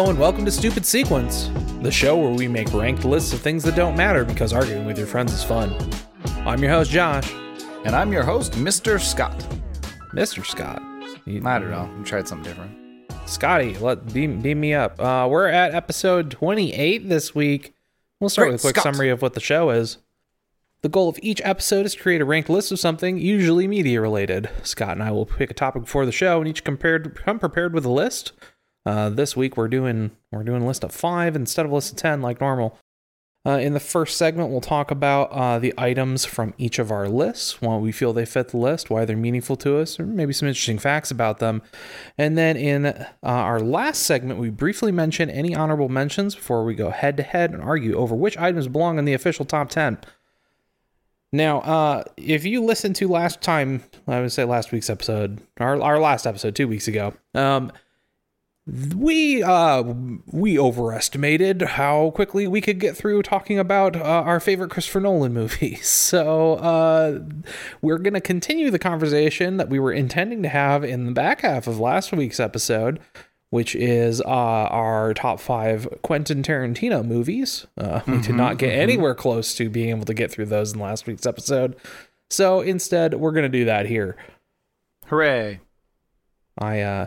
Hello and welcome to Stupid Sequence, the show where we make ranked lists of things that don't matter because arguing with your friends is fun. I'm your host, Josh. And I'm your host, Mr. Scott. Mr. Scott. You- I don't know. I tried something different. Scotty, let beam, beam me up. Uh, we're at episode 28 this week. We'll start Right, with a quick Scott. summary of what the show is. The goal of each episode is to create a ranked list of something, usually media related. Scott and I will pick a topic before the show and each compared come prepared with a list. Uh, this week we're doing we're doing a list of five instead of list of ten like normal. Uh, in the first segment, we'll talk about uh, the items from each of our lists, why we feel they fit the list, why they're meaningful to us, or maybe some interesting facts about them. And then in uh, our last segment, we briefly mention any honorable mentions before we go head to head and argue over which items belong in the official top 10. Now, uh, if you listened to last time, I would say last week's episode, our, our last episode two weeks ago, um, we uh we overestimated how quickly we could get through talking about uh, our favorite Christopher Nolan movies. So uh we're going to continue the conversation that we were intending to have in the back half of last week's episode, which is uh our top 5 Quentin Tarantino movies. Uh we did not get anywhere close to being able to get through those in last week's episode. So instead, we're going to do that here. Hooray. I uh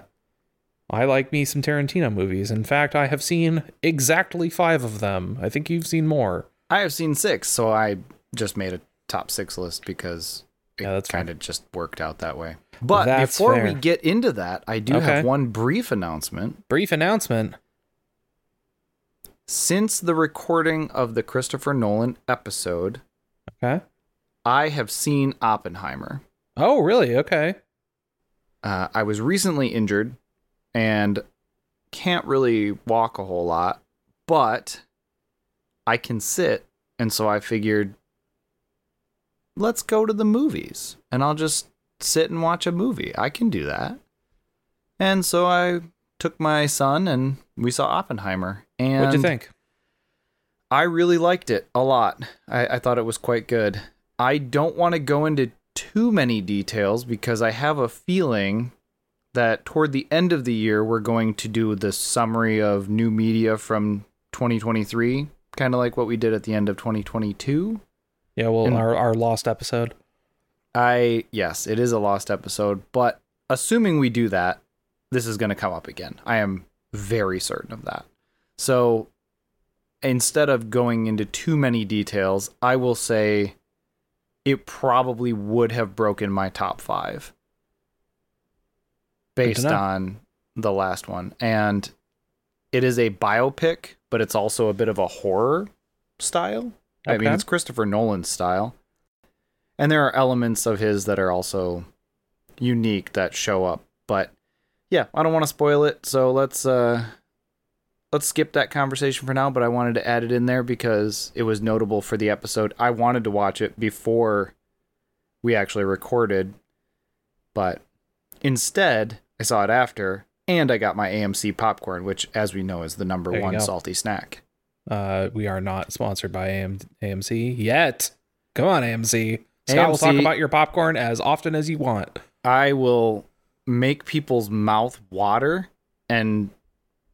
I like me some Tarantino movies. In fact, I have seen exactly 5 of them. I think you've seen more. I have seen six, so I just made a top six list because it Yeah, kind of just worked out that way. But That's before we get into that, I do Okay. have one brief announcement. Brief announcement. Since the recording of the Christopher Nolan episode, Okay. I have seen Oppenheimer. Oh, really? Okay. Uh, I was recently injured and can't really walk a whole lot, but I can sit. And so I figured, let's go to the movies and I'll just sit and watch a movie. I can do that. And so I took my son and we saw Oppenheimer. And What'd you think? I really liked it a lot. I, I thought it was quite good. I don't want to go into too many details because I have a feeling that toward the end of the year, we're going to do the summary of new media from 2023, kind of like what we did at the end of 2022. Yeah, well, And- our, our lost episode. I, yes, it is a lost episode, but assuming we do that, this is going to come up again. I am very certain of that. So instead of going into too many details, I will say it probably would have broken my top five based on the last one. And it is a biopic, but it's also a bit of a horror style. I mean, it's Christopher Nolan's style. And there are elements of his that are also unique that show up. But yeah, I don't want to spoil it, so let's uh let's skip that conversation for now, but I wanted to add it in there because it was notable for the episode. I wanted to watch it before we actually recorded, but instead I saw it after and I got my AMC popcorn, which as we know is the number There one salty snack. Uh, we are not sponsored by AM- AMC yet. Come on, AMC. Scott will talk about your popcorn as often as you want. I will make people's mouth water and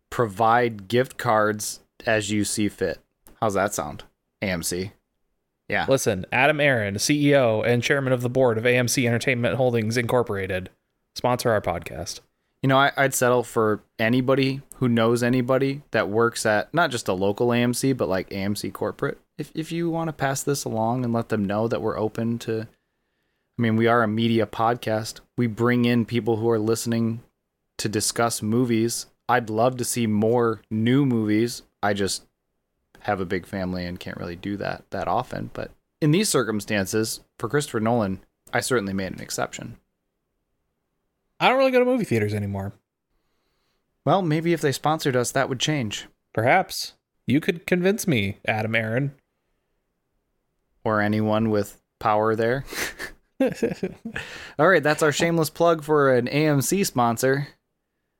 provide gift cards as you see fit. How's that sound? AMC. Yeah. Listen, Adam Aron, CEO and chairman of the board of AMC Entertainment Holdings Incorporated, sponsor our podcast. You know, I, I'd settle for anybody who knows anybody that works at not just a local AMC, but like AMC corporate. If if you want to pass this along and let them know that we're open to I mean, we are a media podcast. We bring in people who are listening to discuss movies. I'd love to see more new movies. I just have a big family and can't really do that that often, but in these circumstances, for Christopher Nolan, I certainly made an exception. I don't really go to movie theaters anymore. Well, maybe if they sponsored us, that would change. Perhaps you could convince me, Adam Aron. or anyone with power there. All right, that's our shameless plug for an AMC sponsor.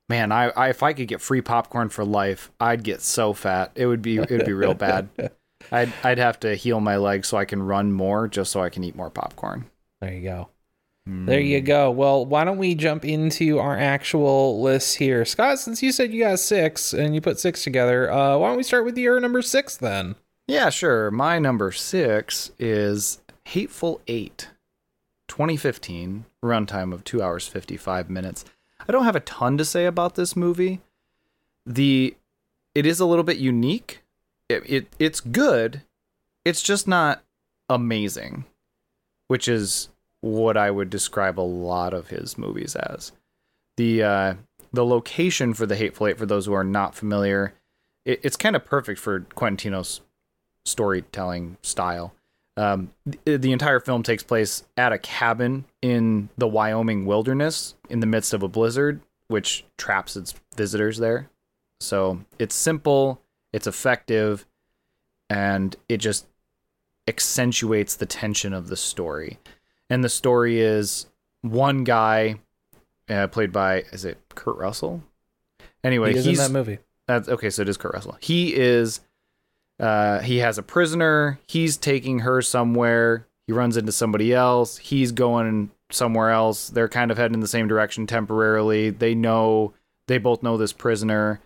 Man, I, I if I could get free popcorn for life, I'd get so fat. It would be it would be real bad. I'd I'd have to heal my leg so I can run more just so I can eat more popcorn. There you go. There you go. Well, why don't we jump into our actual list here? Scott, since you said you got six and you put six together, uh, why don't we start with your number six then? Yeah, sure. My number six is Hateful Eight, 2015, runtime of two hours, 55 minutes. I don't have a ton to say about this movie. The it is a little bit unique. It, it it's good. It's just not amazing, which is what I would describe a lot of his movies as. The uh, the location for the Hateful Eight, for those who are not familiar, it, it's kind of perfect for Quentino's storytelling style. Um, the, the entire film takes place at a cabin in the Wyoming wilderness in the midst of a blizzard, which traps its visitors there. So it's simple, it's effective, and it just accentuates the tension of the story. And the story is one guy, uh, played by is it Kurt Russell? Anyway, He he's in that movie. that's okay. So it is Kurt Russell. He is. Uh, he has a prisoner. He's taking her somewhere. He runs into somebody else. He's going somewhere else. They're kind of heading in the same direction temporarily. They know they both know this prisoner,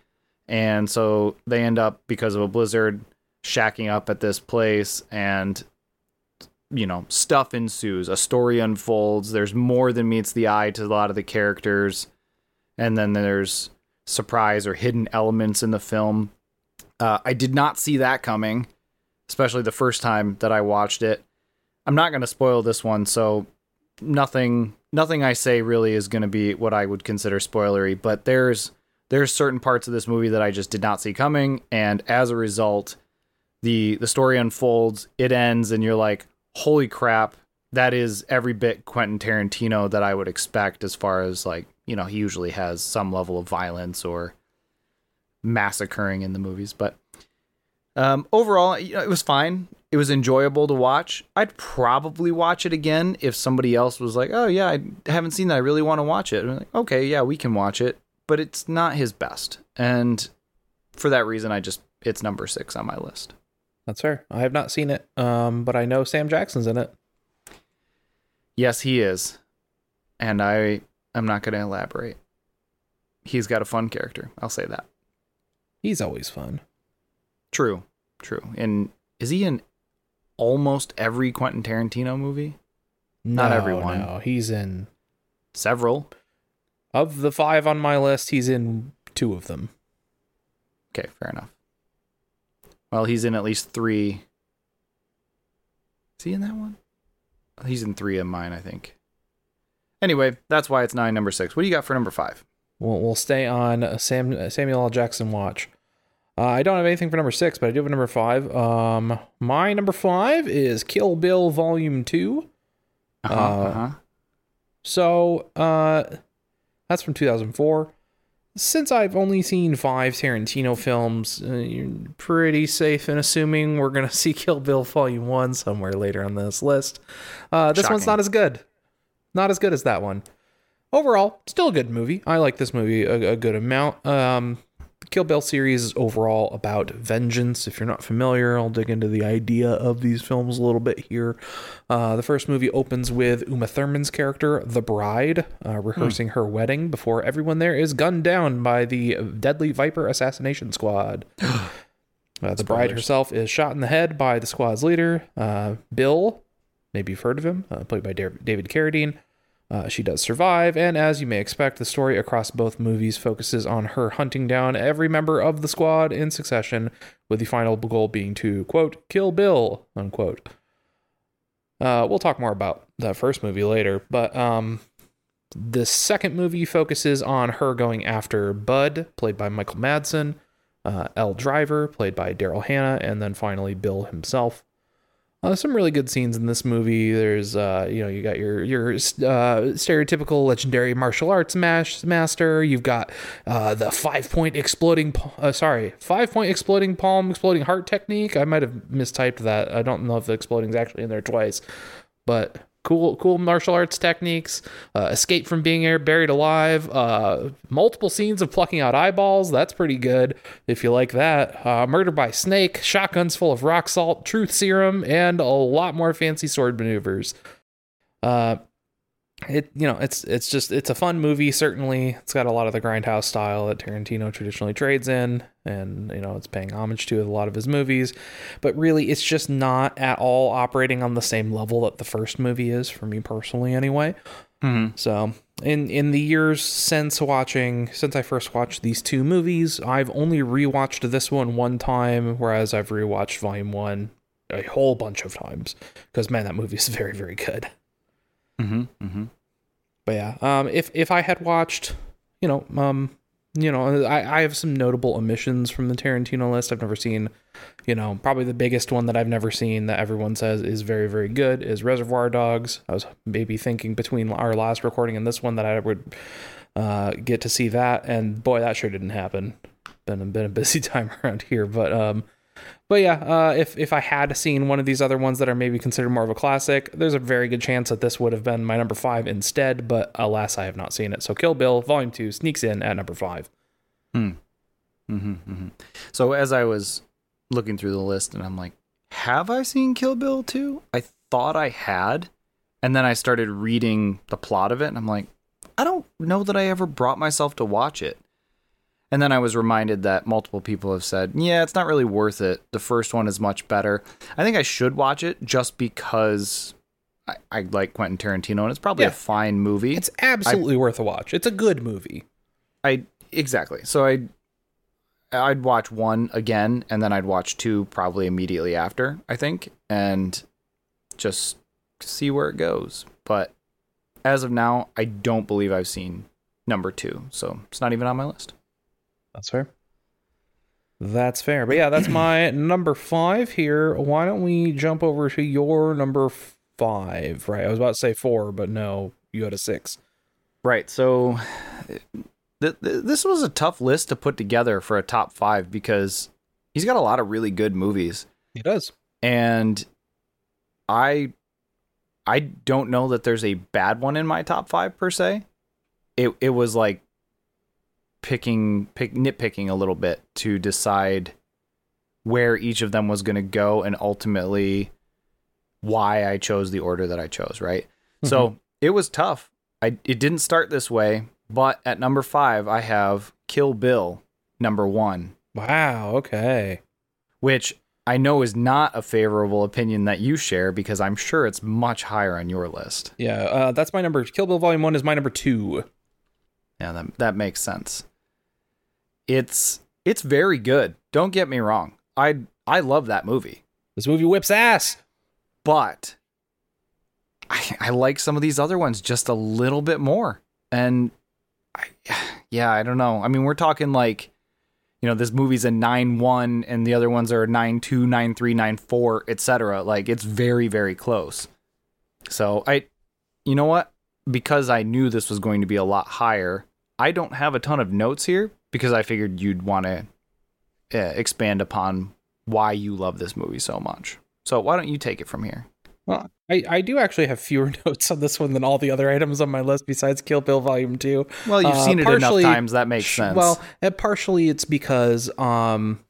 and so they end up because of a blizzard shacking up at this place and you know stuff ensues a story unfolds there's more than meets the eye to a lot of the characters and then there's surprise or hidden elements in the film. Uh, I did not see that coming, especially the first time that I watched it. I'm not going to spoil this one, so nothing nothing I say really is going to be what I would consider spoilery. But there's there's certain parts of this movie that I just did not see coming, and as a result, the the story unfolds, it ends, and you're like, holy crap! That is every bit Quentin Tarantino that I would expect as far as like you know he usually has some level of violence or massacring in the movies but um, overall you know, it was fine. It was enjoyable to watch. I'd probably watch it again if somebody else was like oh yeah i haven't seen that. I really want to watch it. I'm like, okay yeah we can watch it but it's not his best. And for that reason i just it's number six on my list That's fair. I have not seen it, um, but I know Sam Jackson's in it. yes he is and i i'm not going to elaborate he's got a fun character i'll say that He's always fun. True, true. And is he in almost every Quentin Tarantino movie? Not everyone. No, he's in Several. of the five on my list. He's in two of them. Okay, fair enough. Well, he's in at least three. Is he in that one? He's in three of mine, I think. Anyway, that's why it's nine, number six. What do you got for number five? We'll, we'll stay on Sam Samuel L. Jackson watch. Uh, I don't have anything for number six, but I do have a number five. Um, my number five is Kill Bill Volume Two. Uh-huh, Uh, uh-huh. So uh, that's from 2004. Since I've only seen five Tarantino films, uh, you're pretty safe in assuming we're gonna see Kill Bill Volume One somewhere later on this list. Uh, this one's not as good, not as good as that one. Overall, still a good movie. I like this movie a, a good amount. Um, the Kill Bill series is overall about vengeance. If you're not familiar, I'll dig into the idea of these films a little bit here. Uh, the first movie opens with Uma Thurman's character, the bride, uh, rehearsing her wedding before everyone there is gunned down by the deadly Viper assassination squad. Uh, the bride herself is shot in the head by the squad's leader, uh, Bill. Maybe you've heard of him, uh, played by David Carradine. Uh, she does survive, and as you may expect, the story across both movies focuses on her hunting down every member of the squad in succession, with the final goal being to, quote, kill Bill, unquote. Uh, we'll talk more about that first movie later, but um, the second movie focuses on her going after Bud, played by Michael Madsen, uh, Elle Driver, played by Daryl Hannah, and then finally Bill himself. Uh, some really good scenes in this movie. There's, uh, you know, you got your your uh, stereotypical legendary martial arts master. You've got uh, the five point exploding, uh, sorry, five point exploding palm, exploding heart technique. I might have mistyped that. I don't know if the exploding is actually in there twice, but cool, cool martial arts techniques. Uh, escape from being air buried alive. Uh, multiple scenes of plucking out eyeballs. That's pretty good if you like that. Uh, murder by snake. Shotguns full of rock salt. Truth serum, and a lot more fancy sword maneuvers. It you know it's it's just it's a fun movie. Certainly, it's got a lot of the grindhouse style that Tarantino traditionally trades in, and you know it's paying homage to a lot of his movies. But really, it's just not at all operating on the same level that the first movie is for me personally, anyway. Mm-hmm. So in in the years since watching since I first watched these two movies, I've only rewatched this one one time, whereas I've rewatched Volume One a whole bunch of times because man, that movie is very very good. Mm-hmm. Mm-hmm. But yeah, um, if if I had watched, you know, um, you know, I, I have some notable omissions from the Tarantino list. I've never seen, you know, probably the biggest one that I've never seen that everyone says is very very good is Reservoir Dogs. I was maybe thinking between our last recording and this one that I would uh, get to see that, and boy, that sure didn't happen. Been been a busy time around here, but um, but yeah, uh, if if I had seen one of these other ones that are maybe considered more of a classic, there's a very good chance that this would have been my number five instead. But alas, I have not seen it. So Kill Bill Volume Two sneaks in at number five. Hmm. Mm-hmm, mm-hmm. So as I was looking through the list, and I'm like, have I seen Kill Bill 2? I thought I had, and then I started reading the plot of it, and I'm like, I don't know that I ever brought myself to watch it. And then I was reminded that multiple people have said, yeah, it's not really worth it. The first one is much better. I think I should watch it just because I, I like Quentin Tarantino, and it's probably Yeah. a fine movie. It's absolutely worth a watch. It's a good movie. I exactly. So I I'd watch one again and then I'd watch two probably immediately after, I think, and just see where it goes. But as of now, I don't believe I've seen number 2. So it's not even on my list. That's fair. That's fair. But yeah, that's my number five here. Why don't we jump over to your number five? Right. I was about to say four, but no, you had a six. Right. So th- th- this was a tough list to put together for a top 5 because he's got a lot of really good movies. He does. and I I don't know that there's a bad one in my top five per se. It it was like picking pick nitpicking a little bit to decide where each of them was going to go and ultimately why I chose the order that I chose, right? So, it was tough. I it didn't start this way, but at number 5 I have Kill Bill number 1 Wow. Okay. which I know is not a favorable opinion that you share because I'm sure it's much higher on your list. Yeah. Uh, that's my number. Kill Bill Volume One is my number two. Yeah, that that makes sense. It's it's very good. Don't get me wrong. I I love that movie, This movie whips ass. but I I like some of these other ones just a little bit more. And I yeah, I don't know. I mean, we're talking like you know, this movie's a 9-1 and the other ones are 9-2, 9-3, 9-4, etc. Like it's very very close. So, I you know what? Because I knew this was going to be a lot higher, I don't have a ton of notes here because I figured you'd want to uh, expand upon why you love this movie so much. So, why don't you take it from here? Well, I, I do actually have fewer notes on this one than all the other items on my list besides Kill Bill Volume Two. Well, you've Uh, seen it enough times that makes sense. Well, and partially it's because um,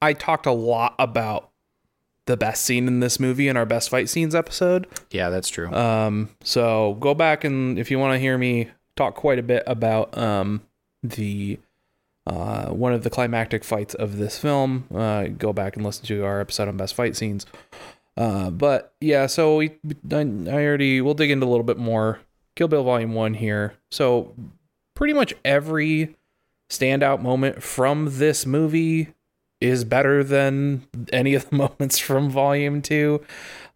I talked a lot about the best scene in this movie in our best fight scenes episode. yeah, that's true. Um, so go back and if you want to hear me talk quite a bit about um the uh one of the climactic fights of this film, uh, go back and listen to our episode on best fight scenes. Uh, but yeah, so we I, I already we'll dig into a little bit more. Kill Bill Volume One here. So pretty much every standout moment from this movie is better than any of the moments from Volume Two.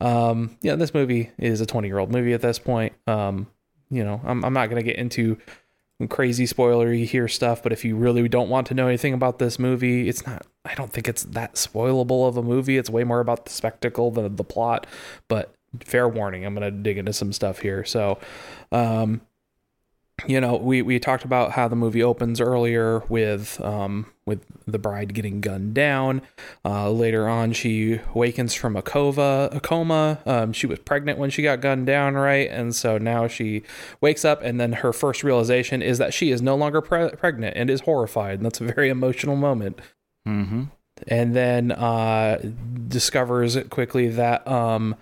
Um, yeah, this movie is a 20 year old movie at this point. Um, you know, I'm, I'm not to get into crazy spoilery here stuff, but if you really don't want to know anything about this movie, it's not, I don't think it's that spoilable of a movie. It's way more about the spectacle than the plot, but fair warning, I'm going to dig into some stuff here. So, um, you know, we, we talked about how the movie opens earlier with um, with the bride getting gunned down. Uh, later on, she awakens from a cova, a coma. Um, she was pregnant when she got gunned down, right? And so now she wakes up, and then her first realization is that she is no longer pre- pregnant and is horrified. And that's a very emotional moment mm-hmm. and then uh, discovers quickly that um,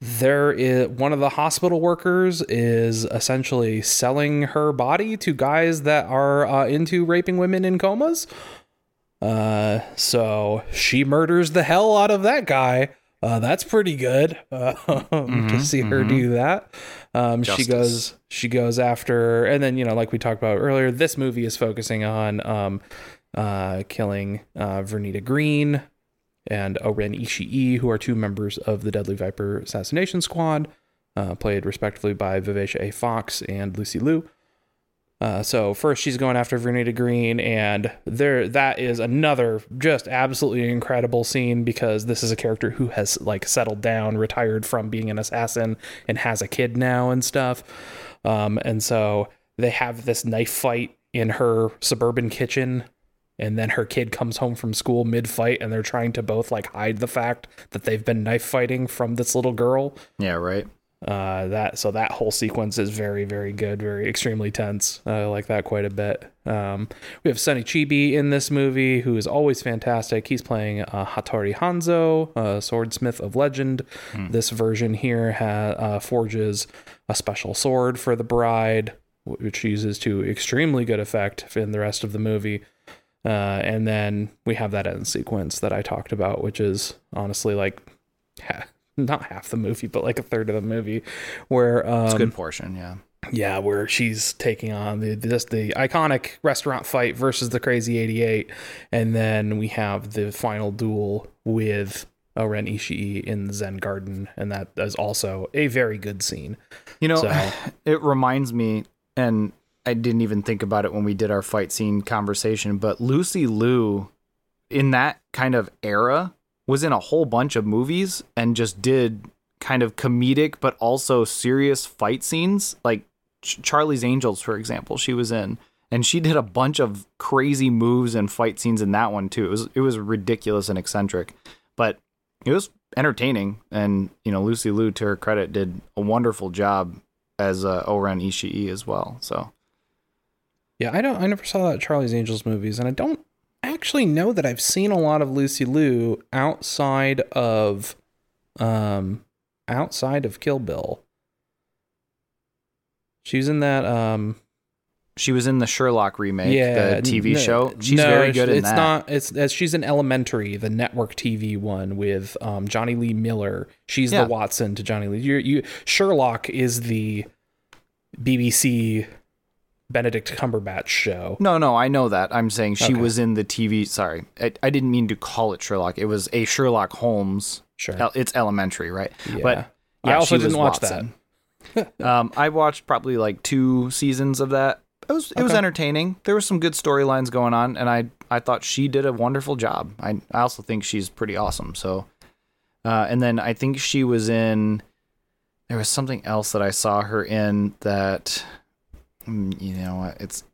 there is one of the hospital workers is essentially selling her body to guys that are uh, into raping women in comas. Uh, so she murders the hell out of that guy. Uh, that's pretty good uh, to see her do that. Um, she goes, she goes after, and then you know, like we talked about earlier, this movie is focusing on um, uh, killing uh, Vernita Green and O-Ren Ishii, who are two members of the Deadly Viper assassination squad, uh, played respectively by Vivica A. Fox and Lucy Liu. Uh, so first she's going after Vernita Green, and there that is another just absolutely incredible scene because this is a character who has like settled down, retired from being an assassin, and has a kid now and stuff. Um, and so they have this knife fight in her suburban kitchen, and then her kid comes home from school mid fight, and they're trying to both like hide the fact that they've been knife fighting from this little girl. Yeah, right. uh that so that whole sequence is very very good very extremely tense. I like that quite a bit. Um we have Sonny Chiba in this movie who is always fantastic. He's playing uh, hattori hanzo uh, swordsmith of legend. This version here ha- uh, forges a special sword for the bride which uses to extremely good effect in the rest of the movie uh, and then we have that end sequence that i talked about which is honestly like ha- not half the movie, but like a third of the movie, where um, It's a good portion, yeah. yeah, where she's taking on the this the iconic restaurant fight versus the Crazy Eighty Eight, and then we have the final duel with O-Ren Ishii in the Zen Garden, and that is also a very good scene. You know, So- it reminds me, and I didn't even think about it when we did our fight scene conversation, but Lucy Liu in that kind of era was in a whole bunch of movies and just did kind of comedic but also serious fight scenes like Ch- Charlie's Angels for example she was in. And she did a bunch of crazy moves and fight scenes in that one too. It was it was ridiculous and eccentric but it was entertaining. And you know Lucy Liu to her credit did a wonderful job as uh, O-Ren Ishii as well so Yeah, I don't. I never saw that Charlie's Angels movies, and I don't actually know that I've seen a lot of Lucy Liu outside of, um, outside of Kill Bill. She was in that. Um, she was in the Sherlock remake yeah, the TV no- show she's no, very good in it's that not. It's as she's in Elementary, the network TV one with um, Jonny Lee Miller. She's Yeah. the Watson to Jonny Lee. You, you Sherlock is the BBC Benedict Cumberbatch show. No, no, I know that. I'm saying she Okay. was in the TV. Sorry, I, I didn't mean to call it Sherlock. It was a Sherlock Holmes. Sure. It's elementary, right? Yeah. But I also she didn't watch Watson. um, I watched probably like two seasons of that. It was it was entertaining. There were some good storylines going on, and I I thought she did a wonderful job. I I also think she's pretty awesome. So, uh, and then I think she was in. There was something else that I saw her in that, you know, what, it's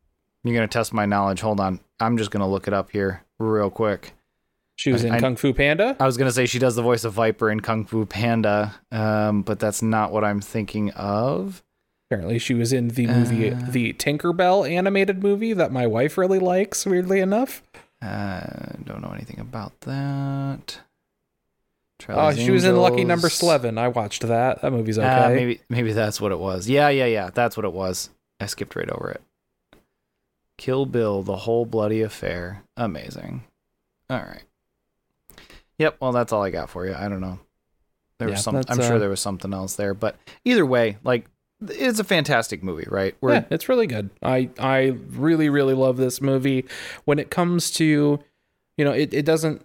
you're gonna test my knowledge. Hold on, I'm just gonna look it up here real quick. She was in I- Kung Fu Panda. I was gonna say she does the voice of Viper in Kung Fu Panda, um, but that's not what I'm thinking of. Apparently, she was in the movie, Uh. the Tinkerbell animated movie that my wife really likes. Weirdly enough, Uh, don't know anything about that. oh, she was in Lucky Number. Slevin. I watched that. That movie's okay. Uh, maybe maybe that's what it was. Yeah, yeah, yeah. That's what it was. I skipped right over it. Kill Bill, the whole bloody affair. Amazing. All right. Yep. Well, that's all I got for you. I don't know. There Yeah, was some. I'm sure uh, there was something else there, but either way, like it's a fantastic movie, right? We're yeah, it's really good. I I really really love this movie. When it comes to, you know, it it doesn't.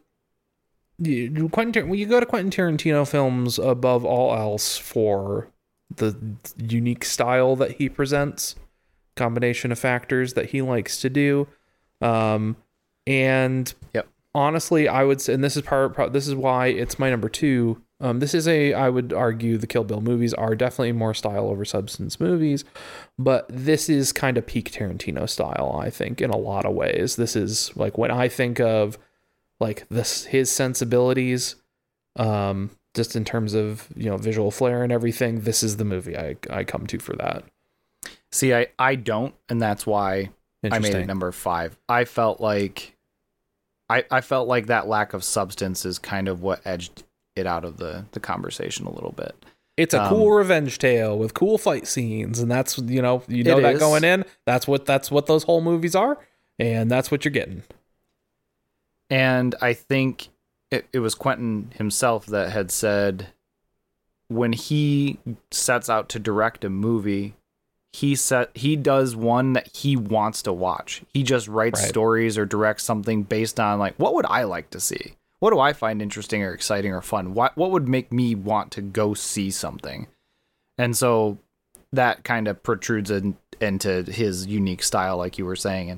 You, Quentin, when you go to Quentin Tarantino films above all else for the unique style that he presents, combination of factors that he likes to do, um, and Yep. honestly, I would say, and this is part, part this is why it's my number two. Um, this is a, I would argue, the Kill Bill movies are definitely more style over substance movies, but this is kind of peak Tarantino style. I think in a lot of ways, this is like when I think of like this his sensibilities, um, just in terms of you know visual flair and everything. This is the movie I I come to for that. see, I I don't, and that's why I made it number five. I felt like I I felt like that lack of substance is kind of what edged it out of the the conversation a little bit. It's a Um, cool revenge tale with cool fight scenes, and that's you know you know that is. going in. That's what that's what those whole movies are, and that's what you're getting. And I think it, it was Quentin himself that had said when he sets out to direct a movie, he set he does one that he wants to watch. He just writes Right. stories or directs something based on like what would I like to see? What do I find interesting or exciting or fun? What what would make me want to go see something? And so that kind of protrudes in, into his unique style, like you were saying.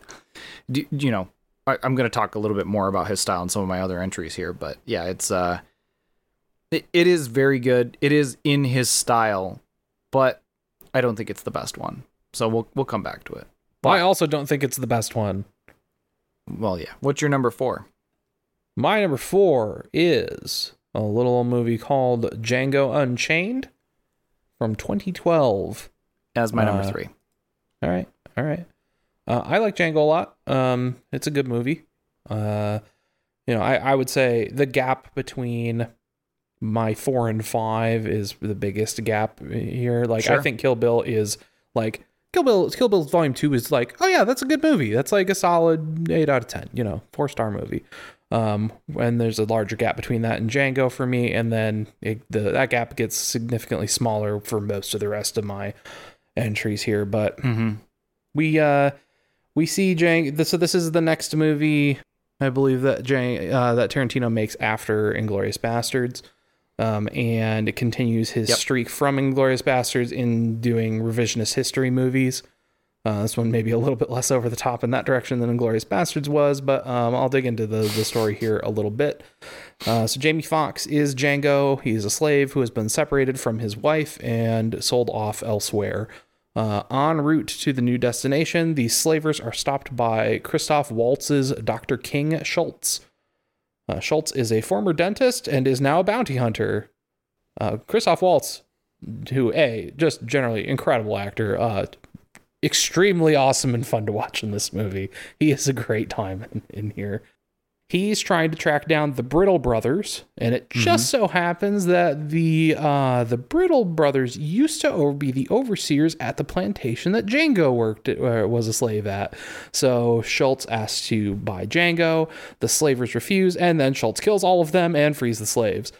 And you know, I, I'm going to talk a little bit more about his style in some of my other entries here, but yeah, it's uh, it, it is very good. It is in his style, but I don't think it's the best one. So we'll we'll come back to it. I also don't think it's the best one. Well, yeah. What's your number four? My number four is a little movie called Django Unchained from 2012. As my number Uh, three. All right, all right. Uh, I like Django a lot. Um, it's a good movie. Uh, you know, I, I would say the gap between my four and five is the biggest gap here. Like, I think Kill Bill is like Kill Bill. Kill Bill Volume Two is like, oh yeah, that's a good movie. That's like a solid eight out of ten. You know, four star movie. Um, and there's a larger gap between that and Django for me, and then it, the that gap gets significantly smaller for most of the rest of my entries here. But Mm-hmm. we uh we see Jang so this is the next movie I believe that Jang uh, that Tarantino makes after Inglourious Basterds. Um, and it continues his Yep. streak from Inglourious Basterds in doing revisionist history movies. Uh, this one may be a little bit less over the top in that direction than Inglourious Basterds was, but um, I'll dig into the, the story here a little bit. Uh, so Jamie Foxx is Django. He's a slave who has been separated from his wife and sold off elsewhere. Uh, en route to the new destination, the slavers are stopped by Christoph Waltz's Dr. King Schultz. Uh, Schultz is a former dentist and is now a bounty hunter. Uh, Christoph Waltz, who a just generally incredible actor, uh, extremely awesome and fun to watch in this movie. He is a great time in, in here. He's trying to track down the Brittle brothers, and it just so happens that the uh, the Brittle brothers used to over- be the overseers at the plantation that Django worked at, or was a slave at. So Schultz asks to buy Django. The slavers refuse, and then Schultz kills all of them and frees the slaves.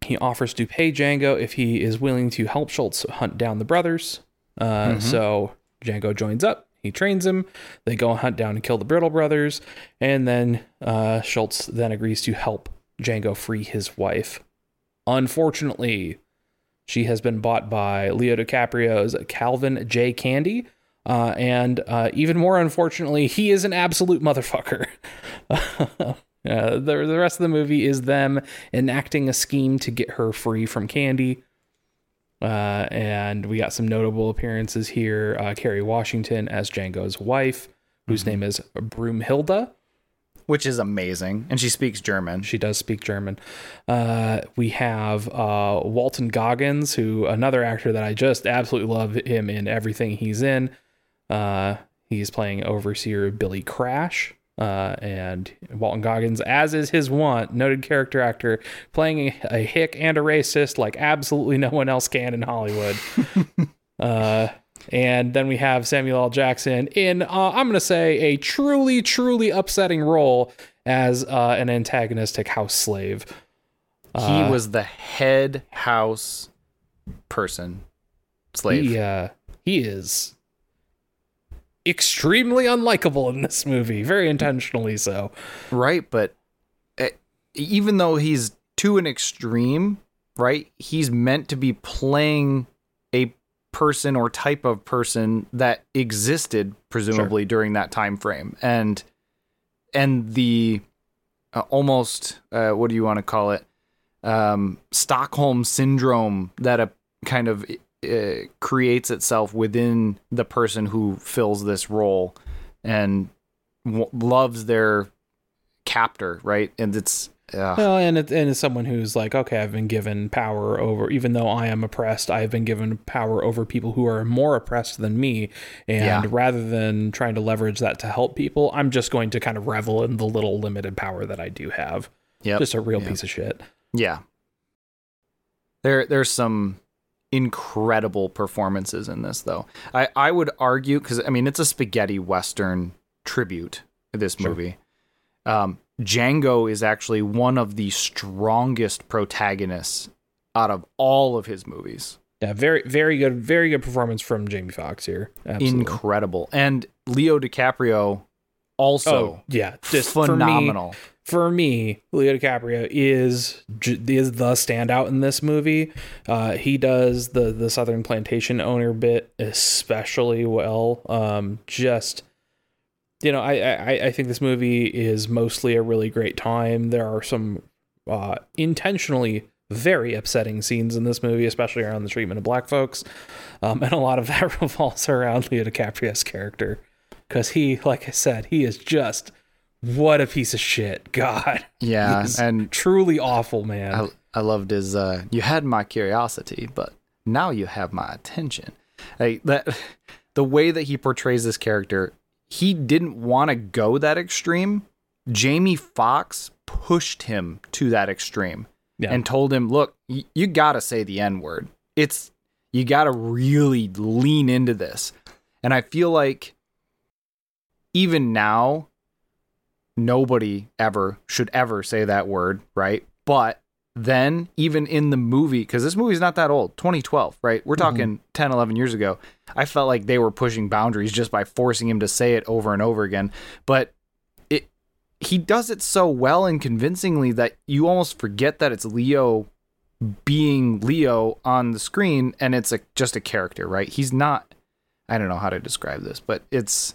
He offers to pay Django if he is willing to help Schultz hunt down the brothers. Uh, So Django joins up. He trains him. They go hunt down and kill the Brittle brothers, and then uh, Schultz then agrees to help Django free his wife. Unfortunately, she has been bought by Leo DiCaprio's Calvin J. Candie. Uh, and uh, even more unfortunately, he is an absolute motherfucker. uh, the, the rest of the movie is them enacting a scheme to get her free from Candie. Uh, and we got some notable appearances here. Uh, Kerry Washington as Django's wife, whose name is Broomhilda. Which is amazing. And she speaks German. She does speak German. Uh, we have uh, Walton Goggins, who another actor that I just absolutely love him in everything he's in. Uh, he's playing overseer Billy Crash. Uh, and Walton Goggins, as is his wont, noted character actor, playing a, hick and a racist like absolutely no one else can in Hollywood. uh, and then we have Samuel L. Jackson in, uh, I'm going to say, a truly, truly upsetting role as uh, an antagonistic house slave. he was the head house person, slave. He, uh, he is extremely unlikable in this movie, very intentionally so. Right, but uh, even though he's to an extreme, right? He's meant to be playing a person or type of person that existed presumably during that time frame. And and the uh, almost uh, what do you want to call it? Um, Stockholm syndrome that a kind of uh, creates itself within the person who fills this role and w- loves their captor, right? And it's uh, Well, and it, and as someone who's like, okay, I've been given power over, even though I am oppressed, I have been given power over people who are more oppressed than me. And Yeah. rather than trying to leverage that to help people, I'm just going to kind of revel in the little limited power that I do have. Yeah, Just a real Yep. piece of shit. Yeah. There there's some incredible performances in this though. I I would argue cuz I mean it's a spaghetti western tribute this Sure. movie. Um Django is actually one of the strongest protagonists out of all of his movies. Yeah, very very good very good performance from Jamie Foxx here. Absolutely. Incredible. And Leo DiCaprio also oh, yeah, just For me, phenomenal. For me, Leo DiCaprio is is the standout in this movie. Uh, he does the the Southern Plantation owner bit especially well. Um, just you know, I, I I think this movie is mostly a really great time. There are some uh, intentionally very upsetting scenes in this movie, especially around the treatment of black folks, um, and a lot of that revolves around Leo DiCaprio's character because he, like I said, he is just what a piece of shit. God, Yeah, and truly awful, man. I, I loved his uh you had my curiosity but now you have my attention like that the way that he portrays this character he didn't want to go that extreme jamie Foxx pushed him to that extreme Yeah. and told him look y- you gotta say the n word it's you gotta really lean into this and i feel like even now nobody ever should ever say that word, right? But then even in the movie because this movie's not that old 2012 right? We're mm-hmm. talking 10 11 years ago. I felt like they were pushing boundaries just by forcing him to say it over and over again. But it he does it so well and convincingly that you almost forget that it's leo being leo on the screen and it's a just a character right? He's not i don't know how to describe this but it's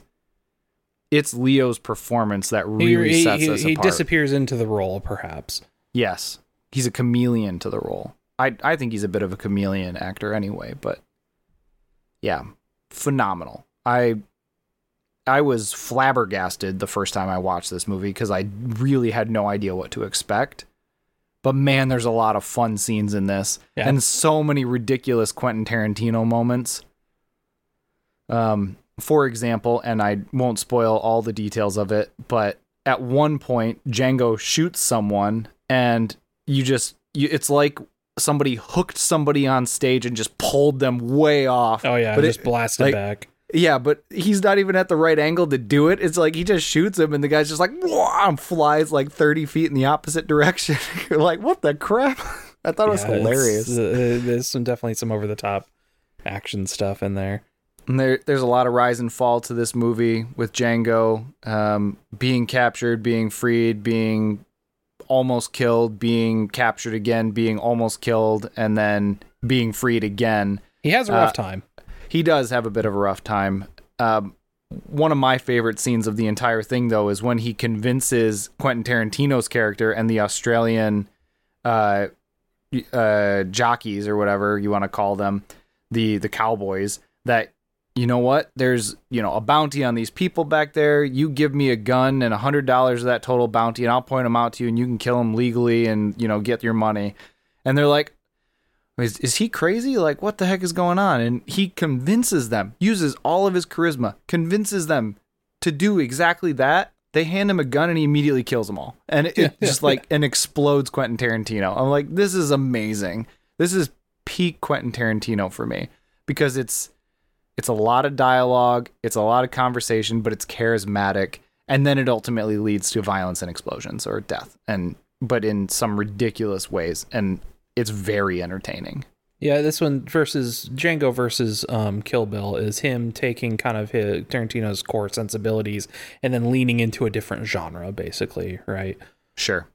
it's leo's performance that really he, sets he- us he apart He disappears into the role, perhaps. Yes. He's a chameleon to the role. I I think he's a bit of a chameleon actor anyway, but yeah, phenomenal. I I was flabbergasted the first time I watched this movie because I really had no idea what to expect. But man, there's a lot of fun scenes in this Yeah. and so many ridiculous Quentin Tarantino moments. Um, for example, and I won't spoil all the details of it, but at one point Django shoots someone and you just you, it's like somebody hooked somebody on stage and just pulled them way off. Oh yeah, But just it- blasted like- back. Yeah, but he's not even at the right angle to do it. It's like he just shoots him, and the guy's just like, flies like 30 feet in the opposite direction. You're like, what the crap? I thought it was Yeah, hilarious. uh, there's some definitely some over the top action stuff in there. There, there's a lot of rise and fall to this movie with Django um, being captured, being freed, being almost killed, being captured again, being almost killed, and then being freed again. He has a rough Uh, time. He does have a bit of a rough time. Um, one of my favorite scenes of the entire thing, though, is when he convinces Quentin Tarantino's character and the Australian uh, uh, jockeys or whatever you want to call them, the the cowboys, that you know what? There's you know a bounty on these people back there. You give me a gun and a hundred dollars of that total bounty, and I'll point them out to you, and you can kill them legally and you know get your money. And they're like, is, is he crazy? Like, what the heck is going on? And he convinces them, uses all of his charisma, convinces them to do exactly that. They hand him a gun and he immediately kills them all. And it, it just like, and explodes Quentin Tarantino. I'm like, this is amazing. This is peak Quentin Tarantino for me because it's, it's a lot of dialogue, it's a lot of conversation, but it's charismatic. And then it ultimately leads to violence and explosions or death. And, but in some ridiculous ways. And it's very entertaining. Yeah, this one versus Django versus um, Kill Bill is him taking kind of his Tarantino's core sensibilities and then leaning into a different genre, basically, right? Sure.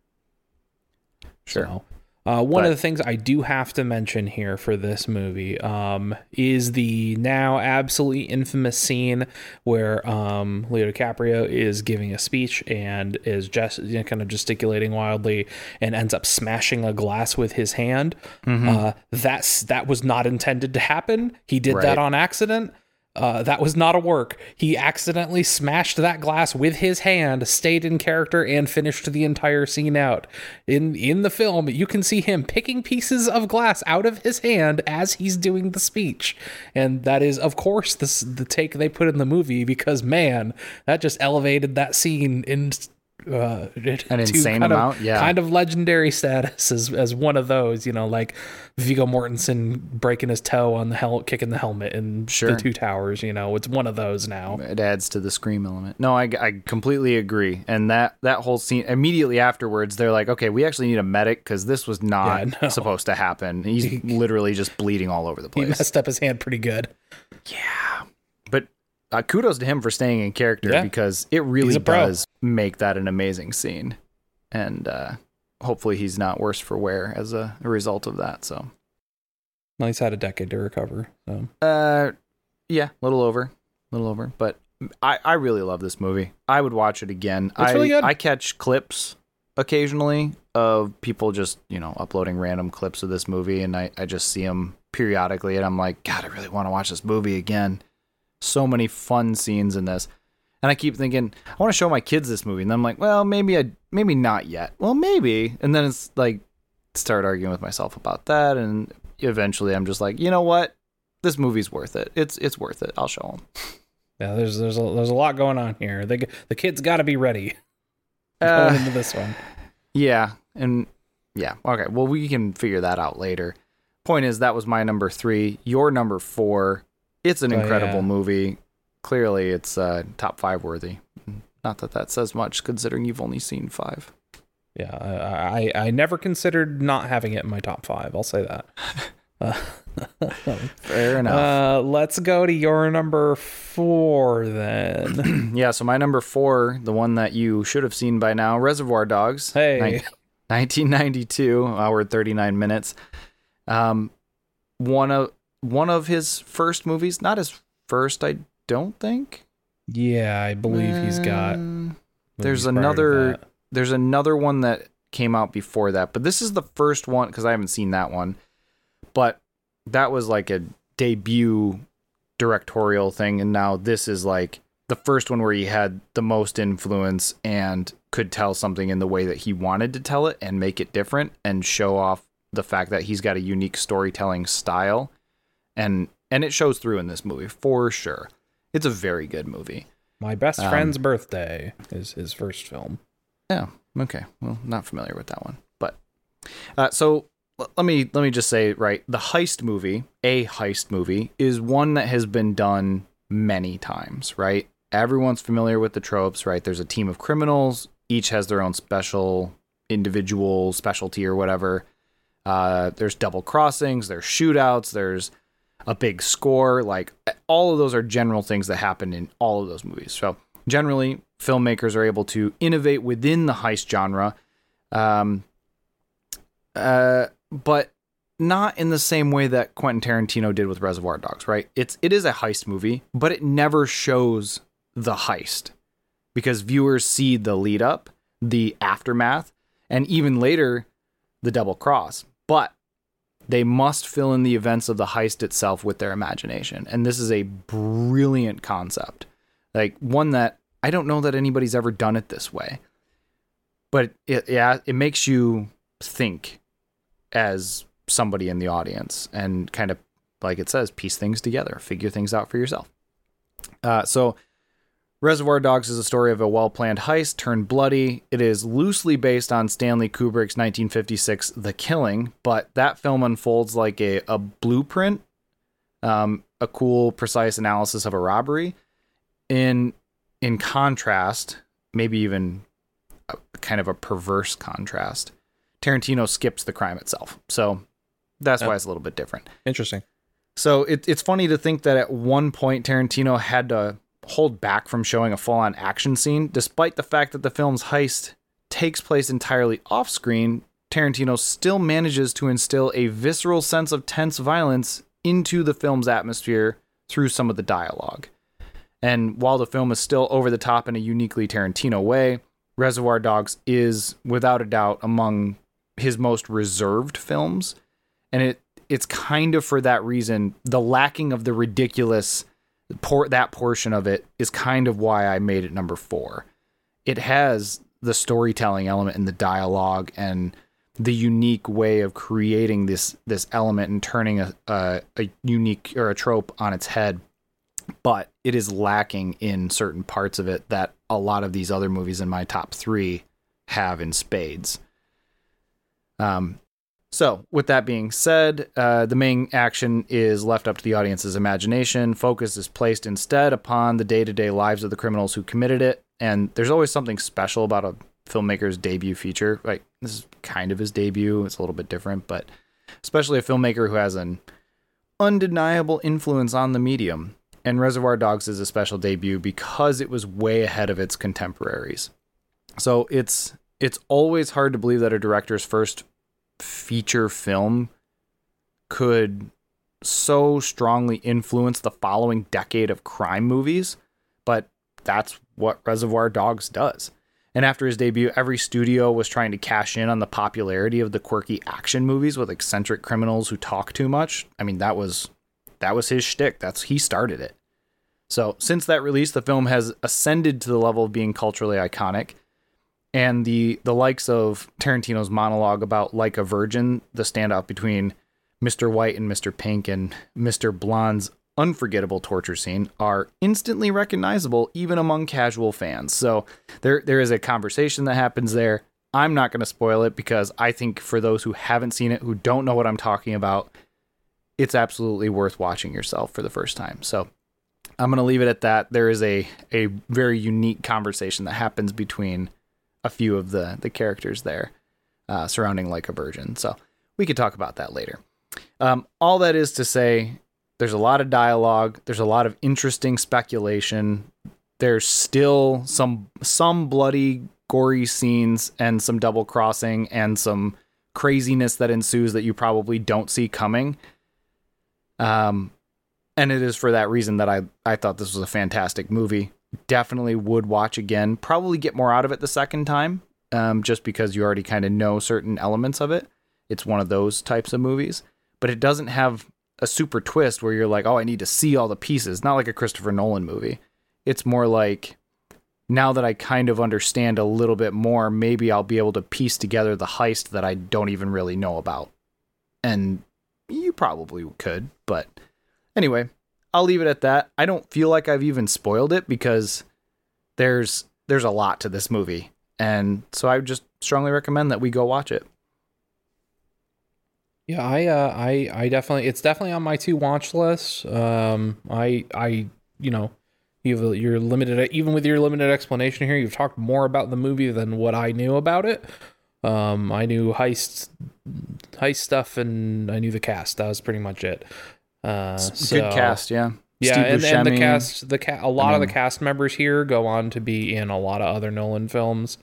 Sure. So, uh, one But- of the things I do have to mention here for this movie um, is the now absolutely infamous scene where um, Leo DiCaprio is giving a speech and is just you know, kind of gesticulating wildly and ends up smashing a glass with his hand. Mm-hmm. Uh, that's that was not intended to happen. He did Right. that on accident. Uh, that was not a work. He accidentally smashed that glass with his hand, stayed in character, and finished the entire scene out. In in the film, you can see him picking pieces of glass out of his hand as he's doing the speech, and that is, of course, the the take they put in the movie because man, that just elevated that scene in uh, An insane amount, of, yeah. kind of legendary status as as one of those. You know, like Viggo Mortensen breaking his toe on the hel- kicking the helmet in Sure. the Two Towers. You know, it's one of those now. it adds to the scream element. No, I, I completely agree. And that that whole scene immediately afterwards, they're like, okay, we actually need a medic because this was not Yeah, no. supposed to happen. He's literally just bleeding all over the place. He messed up his hand pretty good. But uh, kudos to him for staying in character Yeah. because it really He's pro. does make that an amazing scene. And uh, hopefully he's not worse for wear as a, a result of that. So, Well, he's had a decade to recover. So uh, yeah, a little over, a little over. But I, I really love this movie. I would watch it again. It's I, really good. I catch clips occasionally of people just, you know, uploading random clips of this movie. And I, I just see them periodically. And I'm like, God, I really want to watch this movie again. So many fun scenes in this. And I keep thinking, I want to show my kids this movie. And then I'm like, well, maybe I, maybe not yet. Well, maybe. And then it's like, start arguing with myself about that. And eventually I'm just like, you know what? This movie's worth it. It's, it's worth it. I'll show them. yeah, there's there's a, there's a lot going on here. The the kids got to be ready going Uh, into this one. Yeah, and yeah, okay. Well, we can figure that out later. Point is, that was my number three. Your number four. It's an Oh, incredible yeah. movie. Clearly, it's uh, top five worthy. Not that that says much, considering you've only seen five. Yeah, I, I I never considered not having it in my top five. I'll say that. Fair enough. uh, let's go to your number four then. yeah. So my number four, the one that you should have seen by now, Reservoir Dogs. Hey. Nin- 1992, hour 39 minutes. Um, one of one of his first movies, not his first, I don't think. yeah, I believe he's got. There's another there's another one that came out before that, but this is the first one because I haven't seen that one. But that was like a debut directorial thing, and now this is like the first one where he had the most influence and could tell something in the way that he wanted to tell it and make it different and show off the fact that he's got a unique storytelling style and and it shows through in this movie for sure. It's a very good movie. My best um, friend's birthday is his first film. Yeah. Okay. Well, not familiar with that one, but uh, so l- let me let me just say right, the heist movie, a heist movie, is one that has been done many times. Right. Everyone's familiar with the tropes. Right. There's a team of criminals. Each has their own special individual specialty or whatever. Uh, there's double crossings. There's shootouts. There's a big score. Like all of those are general things that happen in all of those movies. So generally, filmmakers are able to innovate within the heist genre, um, uh, but not in the same way that Quentin Tarantino did with Reservoir Dogs. Right? It's it is a heist movie, but it never shows the heist because viewers see the lead up, the aftermath, and even later the double cross. But they must fill in the events of the heist itself with their imagination. And this is a brilliant concept. Like one that I don't know that anybody's ever done it this way. But it yeah, it makes you think as somebody in the audience and kind of like it says piece things together, figure things out for yourself. Uh, so Reservoir Dogs is a story of a well planned heist turned bloody. It is loosely based on Stanley Kubrick's 1956 The Killing, but that film unfolds like a, a blueprint, um, a cool, precise analysis of a robbery. In in contrast, maybe even a, kind of a perverse contrast, Tarantino skips the crime itself. So that's why it's a little bit different. Interesting. So it, it's funny to think that at one point Tarantino had to hold back from showing a full on action scene, despite the fact that the film's heist takes place entirely off screen. Tarantino still manages to instill a visceral sense of tense violence into the film's atmosphere through some of the dialogue. And while the film is still over the top in a uniquely Tarantino way, Reservoir Dogs is without a doubt among his most reserved films. And it it's kind of for that reason the lacking of the ridiculous por- that portion of it is kind of why I made it number 4. It has the storytelling element and the dialogue and the unique way of creating this this element and turning a, a, a unique or a trope on its head but it is lacking in certain parts of it that a lot of these other movies in my top three have in spades. Um, so, with that being said, uh, the main action is left up to the audience's imagination. Focus is placed instead upon the day to day lives of the criminals who committed it. And there's always something special about a filmmaker's debut feature. Like, this is kind of his debut, it's a little bit different, but especially a filmmaker who has an undeniable influence on the medium. And Reservoir Dogs is a special debut because it was way ahead of its contemporaries. So it's it's always hard to believe that a director's first feature film could so strongly influence the following decade of crime movies, but that's what Reservoir Dogs does. And after his debut, every studio was trying to cash in on the popularity of the quirky action movies with eccentric criminals who talk too much. I mean, that was that was his shtick. That's he started it. So since that release, the film has ascended to the level of being culturally iconic and the the likes of Tarantino's monologue about like a virgin, the standoff between Mr. White and Mr. Pink and Mr. Blonde's unforgettable torture scene are instantly recognizable even among casual fans. So there there is a conversation that happens there. I'm not going to spoil it because I think for those who haven't seen it, who don't know what I'm talking about, it's absolutely worth watching yourself for the first time. So I'm going to leave it at that. There is a a very unique conversation that happens between a few of the the characters there uh, surrounding like a virgin. So we could talk about that later. Um, all that is to say, there's a lot of dialogue. There's a lot of interesting speculation. There's still some some bloody, gory scenes and some double crossing and some craziness that ensues that you probably don't see coming. Um, and it is for that reason that I I thought this was a fantastic movie definitely would watch again. Probably get more out of it the second time, um, just because you already kind of know certain elements of it. It's one of those types of movies, but it doesn't have a super twist where you're like, oh, I need to see all the pieces. Not like a Christopher Nolan movie. It's more like now that I kind of understand a little bit more, maybe I'll be able to piece together the heist that I don't even really know about. And you probably could, but anyway, I'll leave it at that. I don't feel like I've even spoiled it because there's there's a lot to this movie. And so I just strongly recommend that we go watch it. Yeah, I uh I I definitely it's definitely on my two watch list. Um I I you know, you've you're limited even with your limited explanation here, you've talked more about the movie than what I knew about it. Um I knew heist heist stuff and I knew the cast. That was pretty much it. Uh, so, Good cast, yeah. Yeah, and, and, the cast, the ca- a lot I mean, of the cast members here go on to be in a lot of other Nolan films.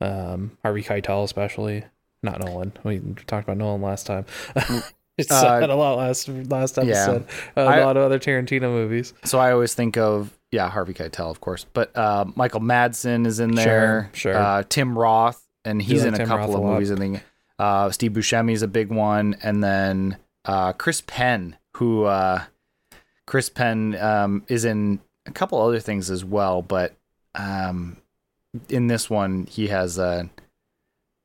Um, Harvey Keitel, especially, not Nolan. We talked about Nolan last time. it's uh, a lot last last episode. Yeah. A I, lot of other Tarantino movies. So I always think of yeah Harvey Keitel, of course, but uh, Michael Madsen is in there. Sure, sure. Uh, Tim Roth, and he's in a couple Roth of movies. I think uh, Steve Buscemi is a big one, and then uh, Chris Penn, who uh, Chris Penn um, is in a couple other things as well, but um, in this one he has a,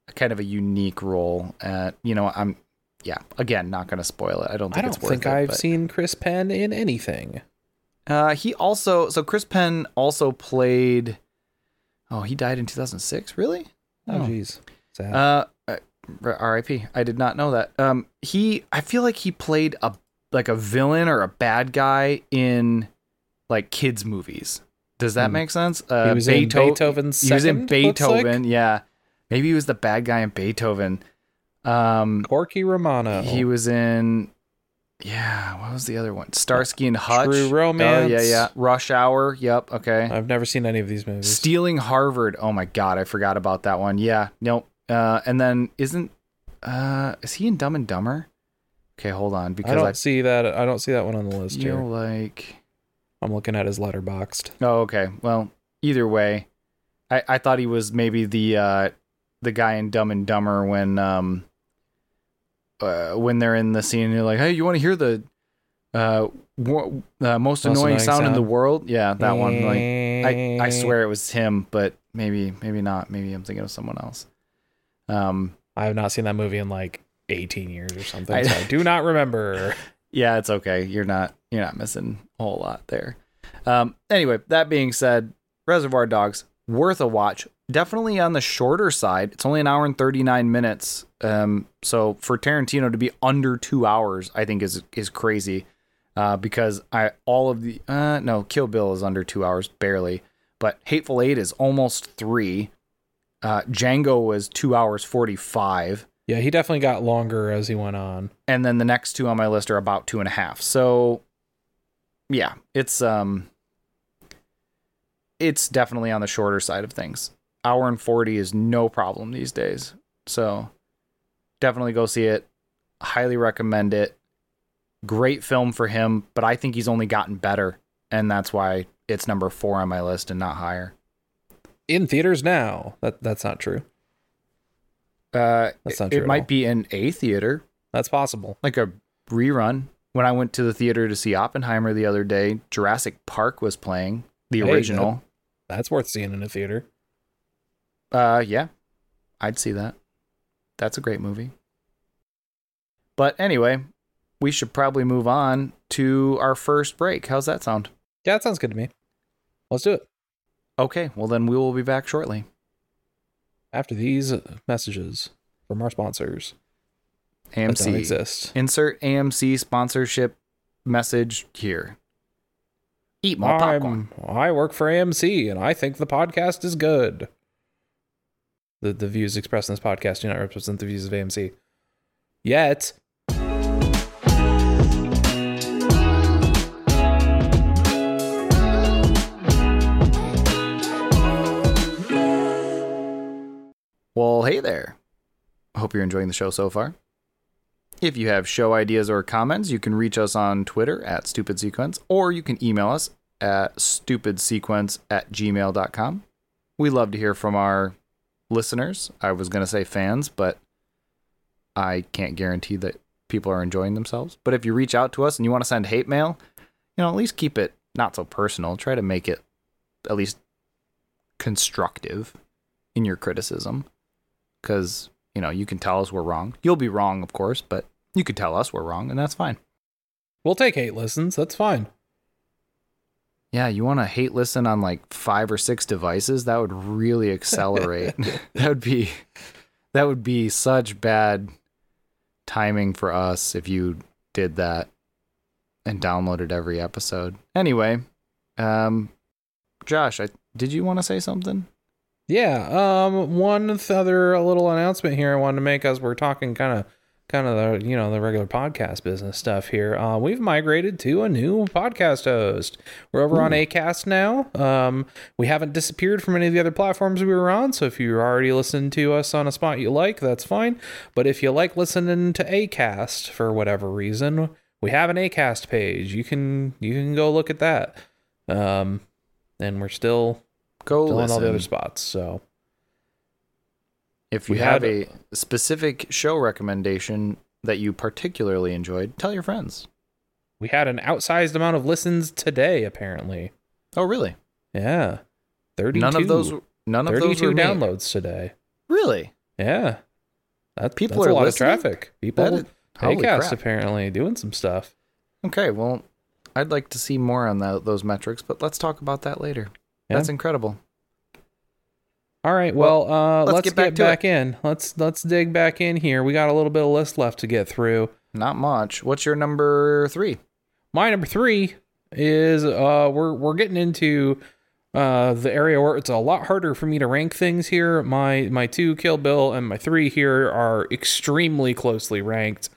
a, kind of a unique role. Uh, you know, I'm yeah, again, not going to spoil it. I don't think I don't think it, I've but... seen Chris Penn in anything. Uh, he also so Chris Penn also played. Oh, he died in 2006. Really? Oh, jeez. Oh. Uh, R.I.P. I did not know that. Um, he, I feel like he played a like a villain or a bad guy in like kids movies. Does that mm. make sense? Uh, he was Beethoven, in Beethoven's. He was in Beethoven. Like? Yeah, maybe he was the bad guy in Beethoven. Um, Corky Romano. He was in. Yeah, what was the other one? Starsky and Hutch. True Romance. Oh yeah, yeah. Rush Hour. Yep. Okay. I've never seen any of these movies. Stealing Harvard. Oh my god, I forgot about that one. Yeah. Nope. Uh, and then isn't uh is he in Dumb and Dumber? Okay, hold on because I don't I, see that. I don't see that one on the list you here. Like I'm looking at his Letterboxd. Oh, okay. Well, either way, I I thought he was maybe the uh the guy in Dumb and Dumber when um uh, when they're in the scene and you're like, hey, you want to hear the uh, w- uh most, most annoying, annoying sound, sound, in the world? Yeah, that one. Like I I swear it was him, but maybe maybe not. Maybe I'm thinking of someone else. Um, I have not seen that movie in like 18 years or something. I, so I do not remember. Yeah, it's okay. You're not you're not missing a whole lot there. Um, anyway, that being said, Reservoir Dogs, worth a watch. Definitely on the shorter side. It's only an hour and 39 minutes. Um, so for Tarantino to be under two hours, I think is is crazy. Uh, because I all of the uh no, Kill Bill is under two hours, barely. But Hateful Eight is almost three. Uh, Django was two hours forty five. Yeah, he definitely got longer as he went on. and then the next two on my list are about two and a half. So, yeah, it's um, it's definitely on the shorter side of things. Hour and forty is no problem these days. So, definitely go see it. Highly recommend it. Great film for him, but I think he's only gotten better, and that's why it's number four on my list and not higher. In theaters now. That that's not true. Uh, That's not it true at might all. be in a theater. That's possible. like a rerun. When I went to the theater to see Oppenheimer the other day, Jurassic Park was playing the Hey, original. That's worth seeing in a theater. Uh, yeah, I'd see that. That's a great movie. But anyway, we should probably move on to our first break. How's that sound? Yeah, that sounds good to me. Let's do it. Okay, well then we will be back shortly. After these messages from our sponsors AMC. exist. Insert AMC sponsorship message here. Eat more popcorn. I'm, I work for AMC and I think the podcast is good. The the views expressed in this podcast do not represent the views of AMC. Yet. Well, hey there. Hope you're enjoying the show so far. If you have show ideas or comments, you can reach us on Twitter at Stupid Sequence, or you can email us at stupidsequence at gmail.com. We love to hear from our listeners. I was going to say fans, but I can't guarantee that people are enjoying themselves. But if you reach out to us and you want to send hate mail, you know, at least keep it not so personal. Try to make it at least constructive in your criticism because you know you can tell us we're wrong. You'll be wrong of course but you could tell us we're wrong and that's fine. We'll take hate listens. That's fine. yeah you want to hate listen on like five or six devices? That would really accelerate. That would be that would be such bad timing for us if you did that and downloaded every episode. Anyway um josh i did you want to say something Yeah. Um. One other little announcement here I wanted to make as we're talking kind of, kind of the you know the regular podcast business stuff here. Uh, we've migrated to a new podcast host. We're over on Acast now. Um, we haven't disappeared from any of the other platforms we were on. So if you're already listening to us on a spot you like, that's fine. But if you like listening to Acast for whatever reason, we have an Acast page. You can you can go look at that. Um, and we're still go still on all the other spots. So. If you We have had- a specific show recommendation that you particularly enjoyed, tell your friends. We had an outsized amount of listens today, apparently. Oh, really? Yeah. 32, None of those. None of those 32 were me. downloads today. Really? Yeah. That, People that's are a lot listening? of traffic. People, is- holy Acast crap. apparently doing some stuff. Okay, well, I'd like to see more on tho- those metrics, but let's talk about that later. Yeah. That's incredible. All right. Well, uh, let's, let's get get back, back in. Let's let's dig back in here. We got a little bit of list left to get through. Not much. What's your number three? My number three is uh we're we're getting into uh the area where it's a lot harder for me to rank things here. My my two Kill Bill and my three here are extremely closely ranked.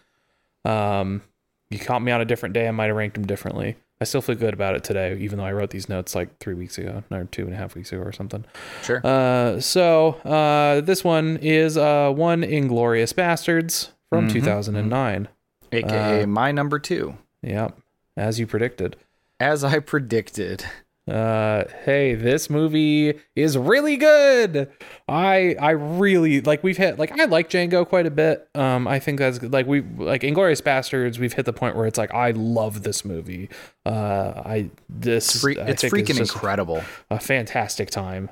Um you caught me on a different day, I might have ranked them differently. I still feel good about it today, even though I wrote these notes like three weeks ago, or two and a half weeks ago or something. Sure. Uh, so uh, this one is uh, one Inglourious Basterds from Mhm, 2009. AKA uh, my number two. Yep, as you predicted. As I predicted. Uh, hey, this movie is really good. I I really like. We've hit like I like Django quite a bit. Um, I think that's like we like Inglourious Basterds. We've hit the point where it's like I love this movie. Uh, I this It's, free, I it's think freaking incredible. A fantastic time.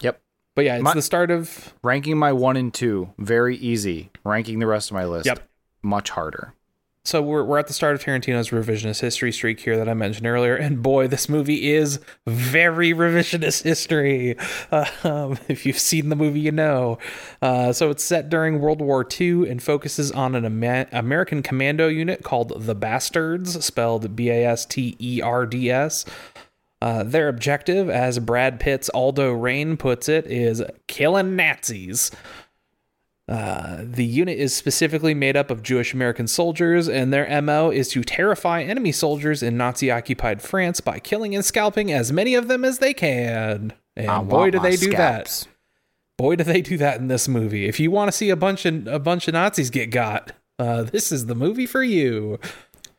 Yep. But yeah, it's My- the start of Ranking my one and two, very easy. Ranking the rest of my list, Yep. much harder. So we're we're at the start of Tarantino's revisionist history streak here that I mentioned earlier, and boy, this movie is very revisionist history. Um, if you've seen the movie, you know. Uh, so it's set during World War II and focuses on an Ama- American commando unit called the Bastards, spelled B A S T E R D S. Uh, their objective, as Brad Pitt's Aldo Raine puts it, is killing Nazis. Uh, the unit is specifically made up of Jewish American soldiers, and their MO is to terrify enemy soldiers in Nazi occupied France by killing and scalping as many of them as they can. And I boy, do they do that! Boy, do they do that in this movie. If you want to see a bunch of a bunch of Nazis get got, uh, this is the movie for you.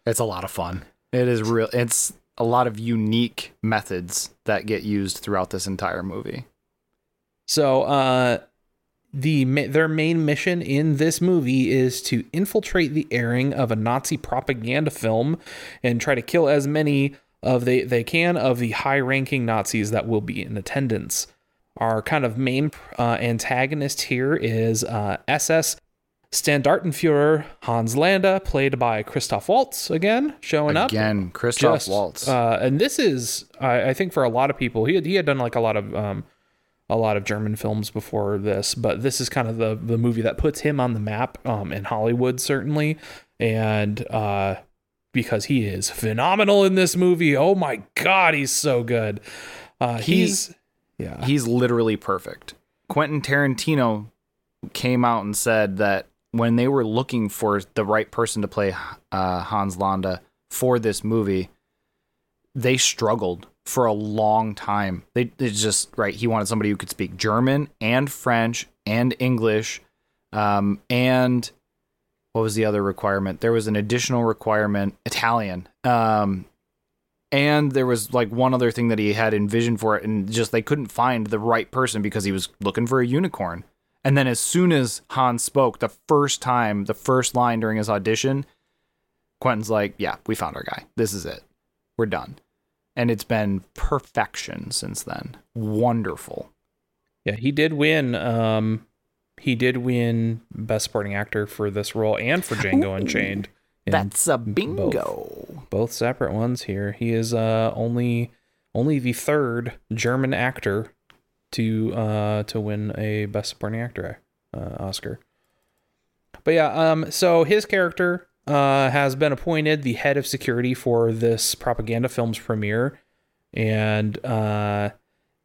It's a lot of fun. It is real. It's a lot of unique methods that get used throughout this entire movie. So, uh, the their main mission in this movie is to infiltrate the airing of a Nazi propaganda film and try to kill as many of they they can of the high-ranking Nazis that will be in attendance. Our kind of main uh, antagonist here is uh, SS Standartenführer Hans Landa, played by Christoph Waltz again, showing up Again, Christoph just, Waltz. Uh, and this is, I, I think, for a lot of people, he had, he had done like a lot of um, a lot of German films before this, but this is kind of the the movie that puts him on the map um, in Hollywood, certainly, and uh, because he is phenomenal in this movie. Oh my god, he's so good. Uh, he's yeah, He's literally perfect. Quentin Tarantino came out and said that when they were looking for the right person to play uh, Hans Landa for this movie, they struggled for a long time. They just right. He wanted somebody who could speak German and French and English, um, and what was the other requirement? There was an additional requirement, Italian. Um, and there was like one other thing that he had envisioned for it, and just they couldn't find the right person because he was looking for a unicorn. And then as soon as Hans spoke, the first time, the first line during his audition, Quentin's like, "Yeah, we found our guy. This is it. We're done." And it's been perfection since then. Wonderful. yeah, he did win. Um, he did win Best Supporting Actor for this role and for Django Ooh, Unchained. That's a bingo. both separate ones here. He is uh only only the third German actor to uh to win a Best Supporting Actor uh, Oscar. But yeah, um so his character uh has been appointed the head of security for this propaganda film's premiere and uh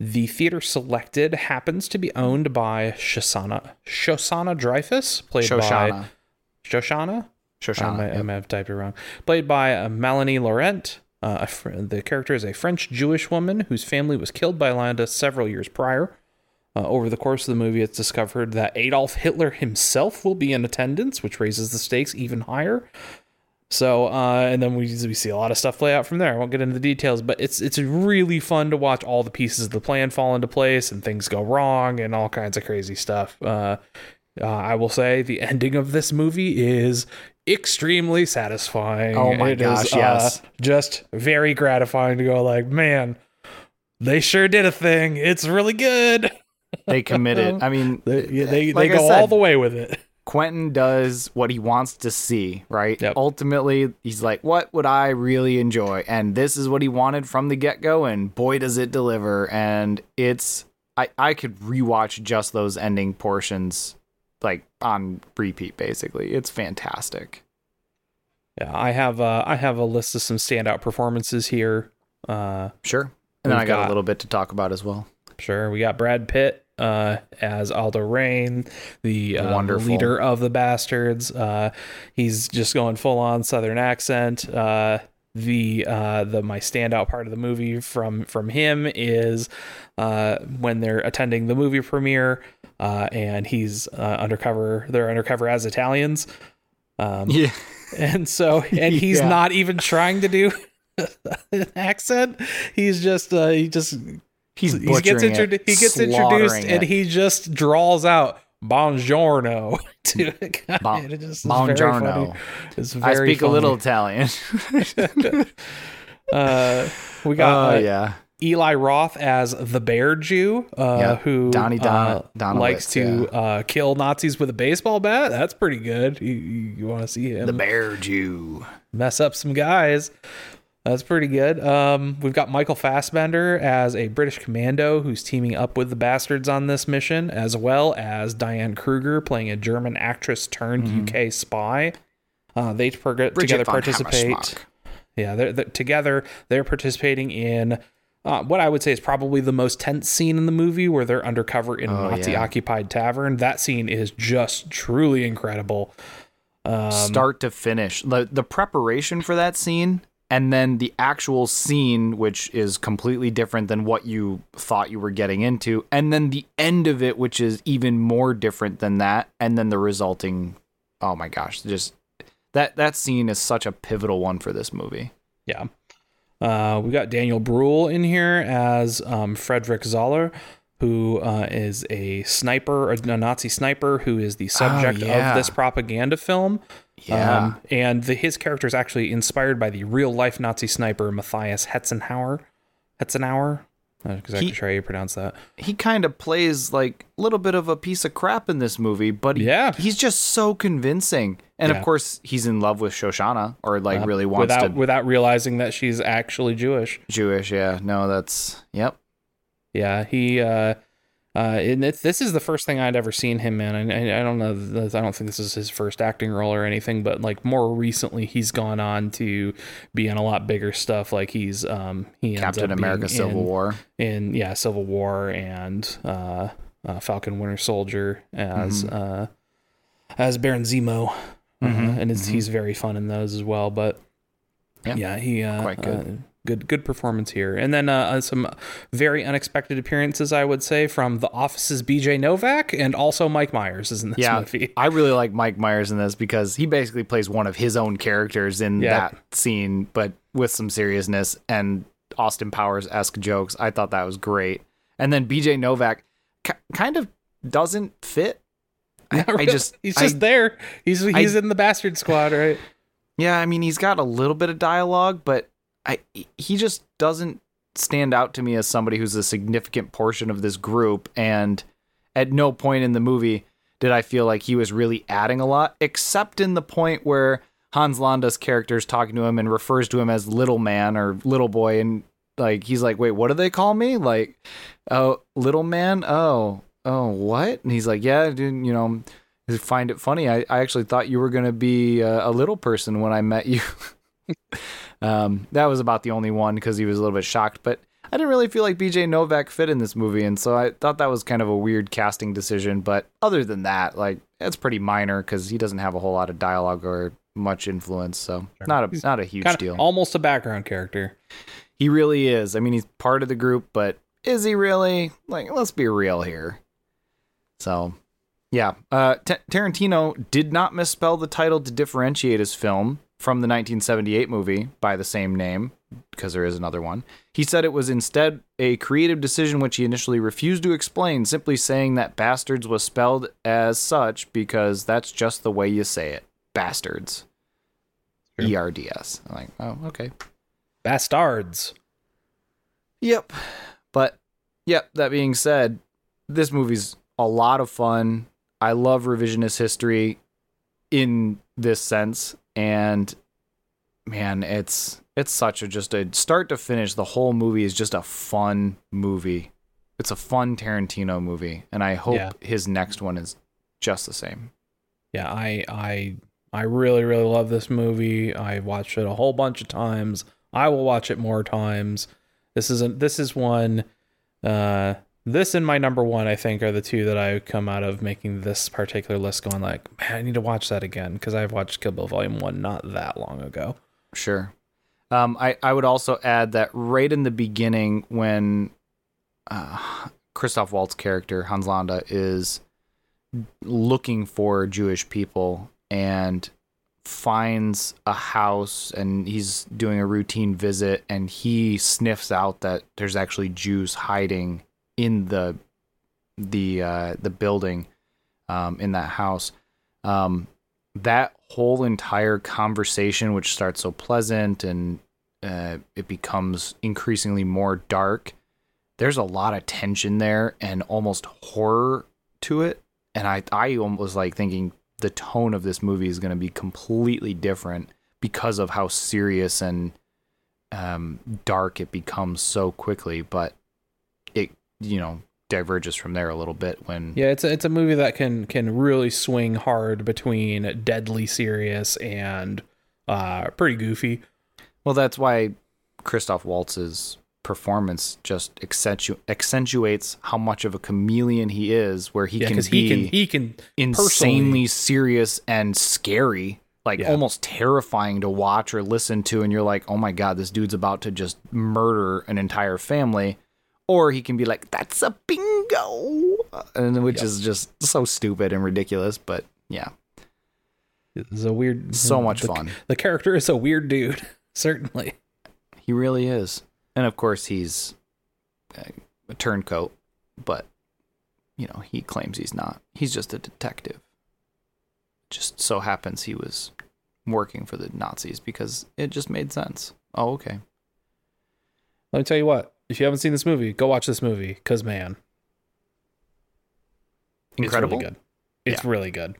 the theater selected happens to be owned by Shoshana Shoshana Dreyfus, played by Shoshana. Shoshana. I Shoshana. I yep. might have typed it wrong. Played by uh, Melanie Laurent. Uh, fr- the character is a French Jewish woman whose family was killed by Landa several years prior. Uh, over the course of the movie, it's discovered that Adolf Hitler himself will be in attendance, which raises the stakes even higher. So, uh, and then we, we see a lot of stuff play out from there. I won't get into the details, but it's it's really fun to watch all the pieces of the plan fall into place and things go wrong and all kinds of crazy stuff. Uh, uh, I will say the ending of this movie is extremely satisfying. Oh my It is, gosh, yes. uh, just very gratifying to go like, man, they sure did a thing. It's really good. They committed. I mean, They they, they Like I go said, all the way with it. Quentin does what he wants to see, right? Yep. Ultimately, he's like, what would I really enjoy? And this is what he wanted from the get go, and boy, does it deliver. And it's, I, I could rewatch just those ending portions like on repeat, basically. It's fantastic. Yeah, I have uh, I have a list of some standout performances here. Uh, Sure. And then I got, got- a little bit to talk about as well. Sure, we got Brad Pitt uh, as Aldo Raine, the uh, leader of the Bastards. Uh, he's just going full on Southern accent. Uh, the uh, the my standout part of the movie from from him is uh, when they're attending the movie premiere, uh, and he's uh, undercover. They're undercover as Italians. Um, Yeah. and so and he's Yeah. not even trying to do an accent. He's just uh, he just He's he gets introdu- it, he gets introduced slaughtering and he just draws out buongiorno to a guy. Bon- It just Buongiorno. funny. It's I very speak a little. Italian. Uh, we got Oh uh, yeah. Eli Roth as the Bear Jew, uh, Yeah, who Donnie Don- uh, likes to uh, kill Nazis with a baseball bat. That's pretty good. You, you, want to see him The Bear Jew. mess up some guys. That's pretty good. Um, we've got Michael Fassbender as a British commando who's teaming up with the bastards on this mission, as well as Diane Kruger playing a German actress turned UK spy. Uh, they per- together participate. Yeah, they're, they're together. They're participating in uh, what I would say is probably the most tense scene in the movie, where they're undercover in a Oh, yeah. Nazi-occupied tavern. That scene is just truly incredible. Um, start to finish. The the preparation for that scene and then the actual scene which is completely different than what you thought you were getting into and then the end of it which is even more different than that and then the resulting oh my gosh, just that that scene is such a pivotal one for this movie. Yeah. Uh, we got Daniel Bruhl in here as um, Frederick Zoller, who uh, is a sniper, a Nazi sniper, who is the subject yeah. of this propaganda film. Yeah. Um, and the, his character is actually inspired by the real life Nazi sniper Matthias Hetzenhauer. Hetzenhauer? Not exactly He- sure how you pronounce that. he kind of plays like a little bit of a piece of crap in this movie, but he, Yeah. he's just so convincing. And Yeah. of course, he's in love with Shoshana, or like Uh, really wants without to without realizing that she's actually Jewish. Jewish. Yeah, no, that's yep. Yeah, he uh uh and this is the first thing I'd ever seen him in. And I, I don't know I don't think this is his first acting role or anything, but like more recently he's gone on to be in a lot bigger stuff like he's um he Captain America: Civil in, War. in yeah, Civil War and uh, uh Falcon Winter Soldier as Mm-hmm. uh as Baron Zemo. Uh, Mhm, and it's, he's very fun in those as well, but Yeah, yeah, he uh, quite good. Uh, good good performance here, and then uh, some very unexpected appearances, I would say, from The Office's B.J. Novak and also Mike Myers is in this Yeah, movie. I really like Mike Myers in this because he basically plays one of his own characters in Yeah. that scene, but with some seriousness and Austin Powers esque jokes. I thought that was great. And then BJ Novak ki kind of doesn't fit. I, Not I just, he's I- just there. He's he's in the Bastard Squad, right? Yeah, I mean, he's got a little bit of dialogue, but I he just doesn't stand out to me as somebody who's a significant portion of this group. And at no point in the movie did I feel like he was really adding a lot, except in the point where Hans Landa's character is talking to him and refers to him as little man or little boy, and like he's like, "Wait, what do they call me?" Like, "Oh, little man." Oh, oh, what? And he's like, "Yeah, dude, you know." Find it funny. I, I actually thought you were going to be a, a little person when I met you. um, that was about the only one because he was a little bit shocked. But I didn't really feel like BJ Novak fit in this movie, and so I thought that was kind of a weird casting decision. But other than that, like it's pretty minor because he doesn't have a whole lot of dialogue or much influence. So not a not a huge Kind deal. almost a background character. He really is. I mean, he's part of the group, but is he really? Like, let's be real here. So, yeah. Uh, T- Tarantino did not misspell the title to differentiate his film from the 1978 movie by the same name, because there is another one. He said it was instead a creative decision which he initially refused to explain, simply saying that Bastards was spelled as such because that's just the way you say it. Bastards. Sure. E R D S. I'm like, oh, okay. Bastards. Yep. But yep, that being said, this movie's a lot of fun. I love revisionist history in this sense and man, it's it's such a just a start to finish the whole movie is just a fun movie. It's a fun Tarantino movie and I hope Yeah. his next one is just the same. Yeah, I I I really really love this movie. I watched it a whole bunch of times. I will watch it more times. This is a, this is one uh this and my number one I think are the two that I come out of making this particular list going like, man, I need to watch that again because I've watched Kill Bill Volume 1 not that long ago. Sure. Um, I, I would also add that right in the beginning, when uh, Christoph Waltz' character, Hans Landa, is looking for Jewish people and finds a house and he's doing a routine visit and he sniffs out that there's actually Jews hiding in the the uh, the building um, in that house. Um, that whole entire conversation, which starts so pleasant and uh, it becomes increasingly more dark. There's a lot of tension there and almost horror to it. And I, I was like thinking the tone of this movie is going to be completely different because of how serious and um, dark it becomes so quickly. But you know, diverges from there a little bit when Yeah, it's a, it's a movie that can can really swing hard between deadly serious and uh pretty goofy. Well, that's why Christoph Waltz's performance just accentu- accentuates how much of a chameleon he is, where he Yeah, can be he can he can insanely serious and scary, like Yeah. almost terrifying to watch or listen to, and you're like, oh my god, this dude's about to just murder an entire family. Or he can be like, that's a bingo, and which Yep. is just so stupid and ridiculous. But yeah, It's a weird so much the, fun. The character is a weird dude, certainly. He really is. And of course, he's a, a turncoat, but, you know, he claims he's not. He's just a detective. Just so happens he was working for the Nazis because it just made sense. Oh, okay. Let me tell you what. If you haven't seen this movie, go watch this movie because man, Incredible. It's really good. It's really good.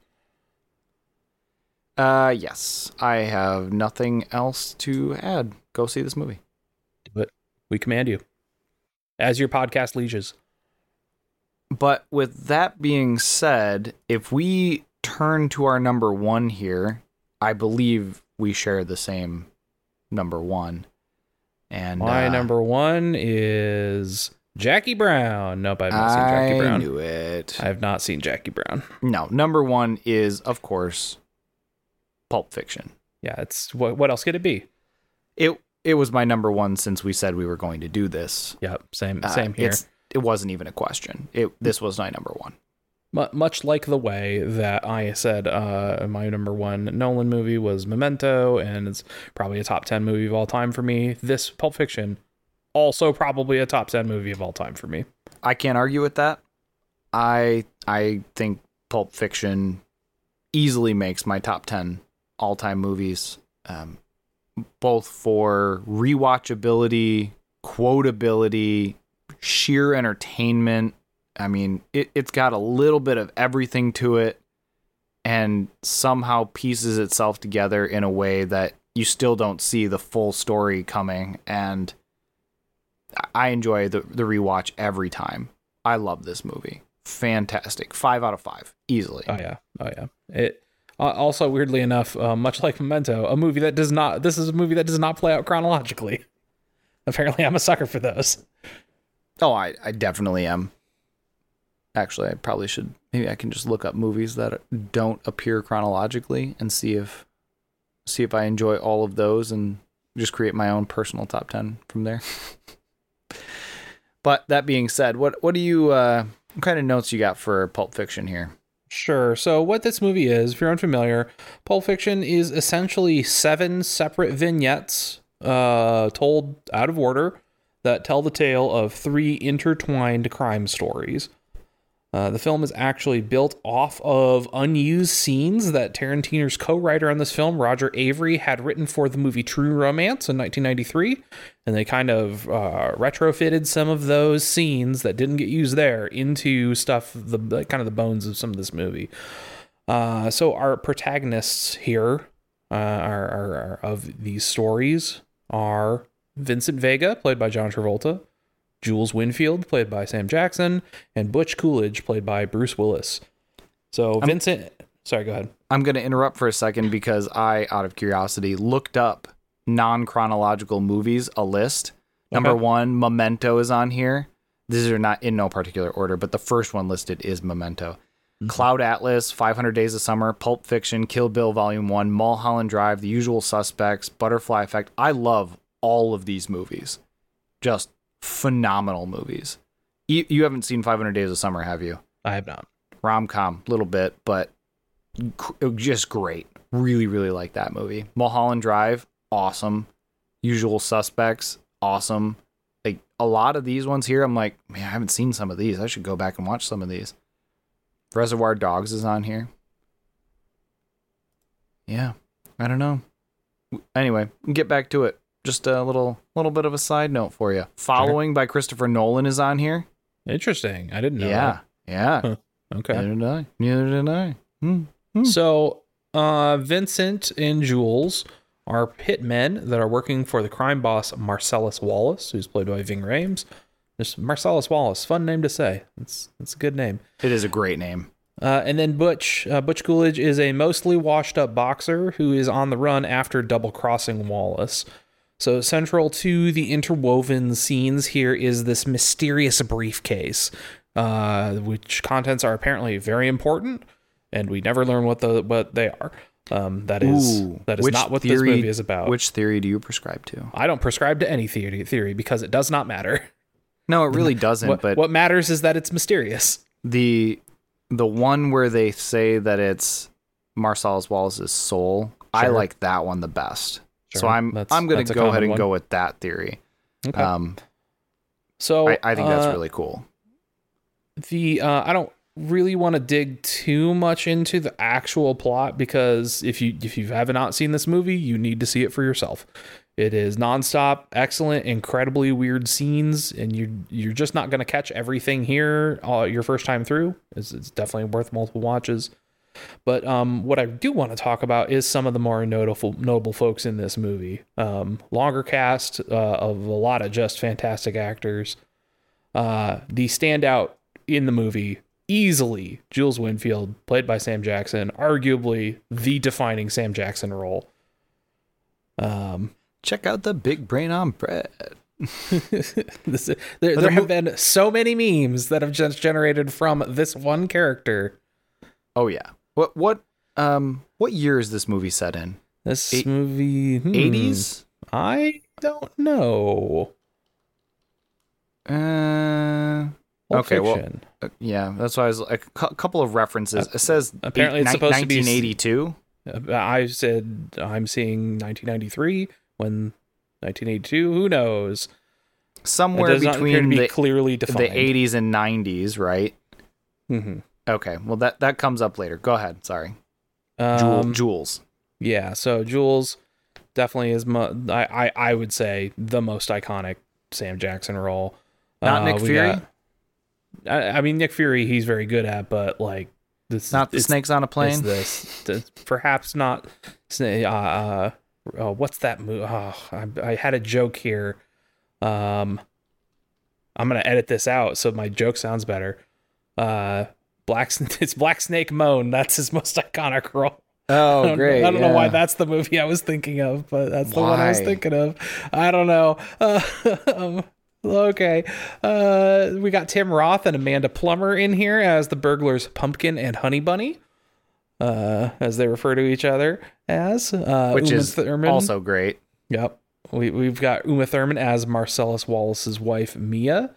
Uh, yes. I have nothing else to add. Go see this movie. Do it. We command you as your podcast lieges. But with that being said, if we turn to our number one here, I believe we share the same number one. And My uh, number one is Jackie Brown. Nope, I've not seen Jackie Brown. I knew it. I have not seen Jackie Brown. no, number one is of course Pulp Fiction. Yeah, it's what what else could it be? It it was my number one since we said we were going to do this. Yep, same Uh, same here. It's, it wasn't even a question. It this was my number one. Mu much like the way that I said uh, my number one Nolan movie was Memento, and it's probably a top 10 movie of all time for me. This Pulp Fiction, also probably a top 10 movie of all time for me. I can't argue with that. I I think Pulp Fiction easily makes my top ten all time movies, um, both for rewatchability, quotability, sheer entertainment. I mean, it, it's got a little bit of everything to it, and somehow pieces itself together in a way that you still don't see the full story coming. And I enjoy the the rewatch every time. I love this movie. Fantastic. Five out of five, easily. Oh, yeah. Oh, yeah. It. Uh, also, weirdly enough, uh, much like Memento, a movie that does not. This is a movie that does not play out chronologically. Apparently, I'm a sucker for those. Oh, I, I definitely am. Actually, I probably should. Maybe I can just look up movies that don't appear chronologically and see if see if I enjoy all of those and just create my own personal top ten from there. but that being said, what what do you uh, what kind of notes you got for Pulp Fiction here? Sure. So, what this movie is, if you're unfamiliar, Pulp Fiction is essentially seven separate vignettes uh, told out of order that tell the tale of three intertwined crime stories. Uh, the film is actually built off of unused scenes that Tarantino's co writer on this film, Roger Avary, had written for the movie True Romance in 1993. And they kind of uh, retrofitted some of those scenes that didn't get used there into stuff, the kind of the bones of some of this movie. Uh, so, our protagonists here uh, are, are, are of these stories are Vincent Vega, played by John Travolta, Jules Winfield, played by Sam Jackson, and Butch Coolidge, played by Bruce Willis. So Vincent, sorry, go ahead. I'm going to interrupt for a second because I, out of curiosity, looked up non chronological movies, a list. Number Okay. one, Memento is on here. These are not in no particular order, but the first one listed is Memento. Mm-hmm. Cloud Atlas, 500 Days of Summer, Pulp Fiction, Kill Bill Volume 1, Mulholland Drive, The Usual Suspects, Butterfly Effect. I love all of these movies. Just phenomenal movies. You, you haven't seen 500 Days of Summer, have you? I have not. rom com, little bit, but just great. Really, really like that movie. Mulholland Drive, awesome. Usual Suspects, awesome. Like a lot of these ones here, I'm like, man, I haven't seen some of these. I should go back and watch some of these. Reservoir Dogs is on here. Yeah, I don't know. Anyway, get back to it. Just a little little bit of a side note for you. Following by Christopher Nolan is on here. Interesting. I didn't know. yeah, yeah. Huh. Okay. Neither did I. Neither did I. Hmm. Hmm. So, uh, Vincent and Jules are hitmen that are working for the crime boss Marcellus Wallace, who's played by Ving Rhames. Just Marcellus Wallace, fun name to say. It's it's a good name. It is a great name. Uh, and then Butch, uh, Butch Coolidge is a mostly washed up boxer who is on the run after double crossing Wallace. So, central to the interwoven scenes here is this mysterious briefcase, uh, which contents are apparently very important, and we never learn what the what they are. Um, that is Ooh, that is not what theory- this movie is about. Which theory do you prescribe to? I don't prescribe to any theory theory because it does not matter. No, it really doesn't. What, but what matters is that it's mysterious. the the one where they say that it's Marcellus Wallace's soul, I like that one the best. So I'm That's- I'm gonna go ahead and one. go with that theory. Okay. Um, so I, I think that's uh, really cool. the uh, I don't really want to dig too much into the actual plot because if you if you have not seen this movie, you need to see it for yourself. It is nonstop, excellent, incredibly weird scenes, and you you're just not going to catch everything here uh, your first time through. It's, it's definitely worth multiple watches. But um, what I do want to talk about is some of the more notable notable folks in this movie. Um, longer cast uh, of a lot of just fantastic actors. Uh, the standout in the movie easily Jules Winnfield, played by Sam Jackson, arguably the defining Sam Jackson role. Um, Check out the big brain on Brad. this, there, there have been so many memes that have just generated from this one character. Oh yeah. What what um what year is this movie set in? This Eight- movie, hmm, 80s? I don't know. Uh, Pulp Okay, well, uh, yeah, that's why I was like a cou- couple of references. It says apparently it's eight- supposed to be 1982. Uh, I said I'm seeing 1993 when 1982. Who knows? Somewhere does not to between be the, clearly the 80s and 90s, right? hmm Okay, well that that comes up later. Go ahead. Sorry. Um, Jules. Yeah, so Jules definitely is. Mo- I, I I would say the most iconic Sam Jackson role. Not Uh, Nick Fury? got- I, I mean, Nick Fury, he's very good at, but like this, Not the snakes on a plane. this, It's perhaps not. Uh, uh, uh, what's that movie? Oh, I, I had a joke here. Um, I'm gonna edit this out so my joke sounds better. Uh, Black, it's Black Snake Moan. That's his most iconic role. I Oh, don't, great! I don't know why that's the movie I was thinking of, but that's the one I was thinking of. I don't know. Uh, um, okay. Uh, we got Tim Roth and Amanda Plummer in here as the burglars Pumpkin and Honey Bunny, uh, as they refer to each other as. Uh, which Uma is Thurman. also great. Yep. We, we've got Uma Thurman as Marcellus Wallace's wife, Mia.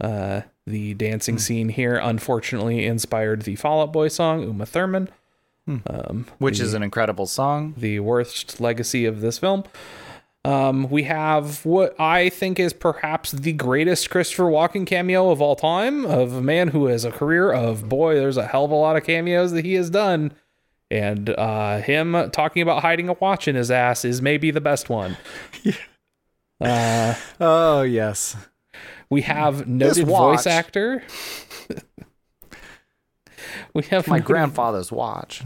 Uh, the dancing Hmm. scene here unfortunately inspired the Fall Out Boy song, Uma Thurman. Um, Which the- is an incredible song. the worst legacy of this film. Um, we have what I think is perhaps the greatest Christopher Walken cameo of all time, of a man who has a career of boy, there's a hell of a lot of cameos that he has done. And uh, him talking about hiding a watch in his ass is maybe the best one. Uh, Oh yes. We have noted voice actor. we have My noted grandfather's watch.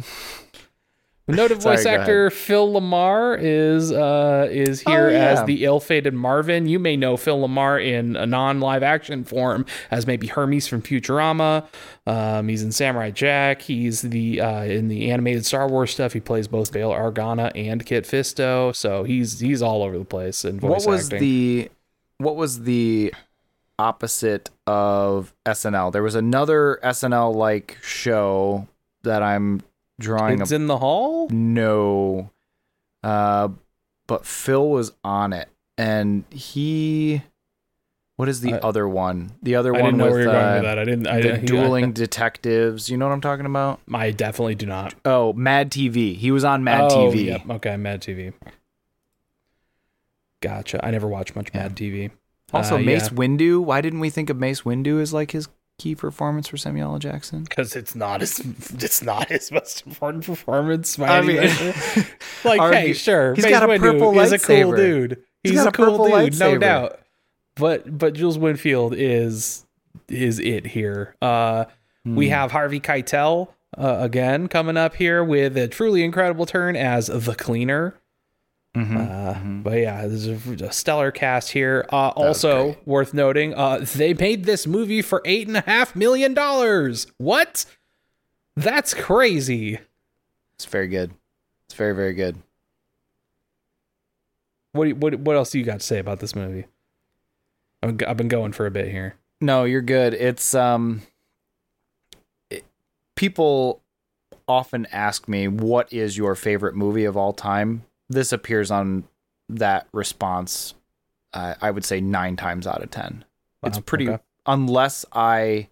Noted Sorry, voice actor Phil LaMarr is uh is here Oh, yeah. as the ill-fated Marvin. You may know Phil LaMarr in a non-live action form as maybe Hermes from Futurama. Um, he's in Samurai Jack. He's the uh, in the animated Star Wars stuff. He plays both Bail Organa and Kit Fisto. So he's he's all over the place in voice What was acting. the what was the opposite of SNL? There was another SNL like show that I'm drawing Kids a in the Hall? no. Uh but Phil was on it and he what is the I- other one? The other I one didn't know with where you're going uh, with that. I didn't. I the didn't. dueling detectives. You know what I'm talking about? I definitely do not. Oh, Mad TV. He was on Mad oh, TV. Yep. Okay, Mad TV. Gotcha. I never watched much Mad TV. Also, Uh, Mace yeah. Windu. Why didn't we think of Mace Windu as like his key performance for Samuel L. Jackson? because it's not his it's not his most important performance I mean- like Argue- hey sure He's Mace got a Windu purple is a cool dude He's, a a cool dude, no doubt. But but Jules Winnfield is is it here. Uh, we have Harvey Keitel uh, again coming up here with a truly incredible turn as the cleaner. Uh, But yeah, this is a stellar cast here. Uh, also worth noting, uh, they made this movie for eight and a half million dollars. What? That's crazy. It's very good. It's very very good. What what what else do you got to say about this movie? I've I've been going for a bit here. No, you're good. It's um it- people often ask me what is your favorite movie of all time. This appears on that response uh, I would say 9 times out of 10. It's pretty okay. unless I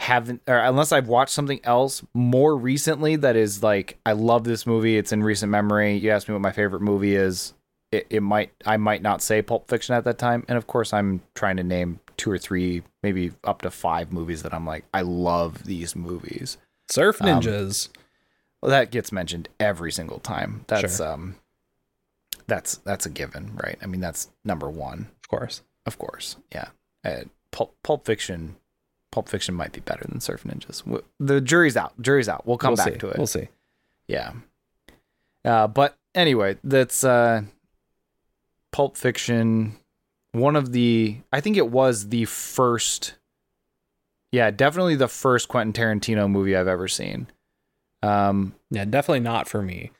haven't or unless I've watched something else more recently that is like I love this movie, it's in recent memory. You asked me what my favorite movie is. It, it might I might not say Pulp Fiction at that time, and of course I'm trying to name two or three, maybe up to five movies that I'm like I love these movies. Surf Um, Ninjas. Well, that gets mentioned every single time. That's um, that's that's a given, right? I mean that's number one. of course. Of course, yeah. Uh, Pulp, Pulp Fiction, Pulp Fiction might be better than Surf Ninjas. The jury's out. Jury's out. We'll come we'll back see. to it. We'll see. Yeah. Uh, but anyway, that's uh, Pulp Fiction. One of the, I think it was the first. Yeah, definitely the first Quentin Tarantino movie I've ever seen. Um, Yeah, definitely not for me.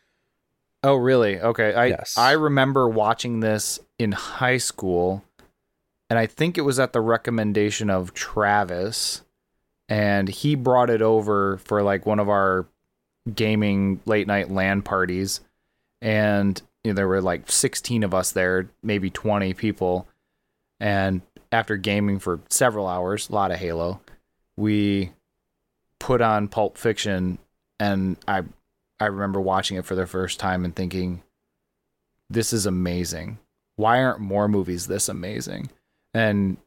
Oh, really? Okay. I Yes. I remember watching this in high school, and I think it was at the recommendation of Travis, and he brought it over for like one of our gaming late night LAN parties, and you know, there were like 16 of us there, maybe 20 people, and after gaming for several hours, a lot of Halo, we put on Pulp Fiction, and I I remember watching it for the first time and thinking, this is amazing. Why aren't more movies this amazing? And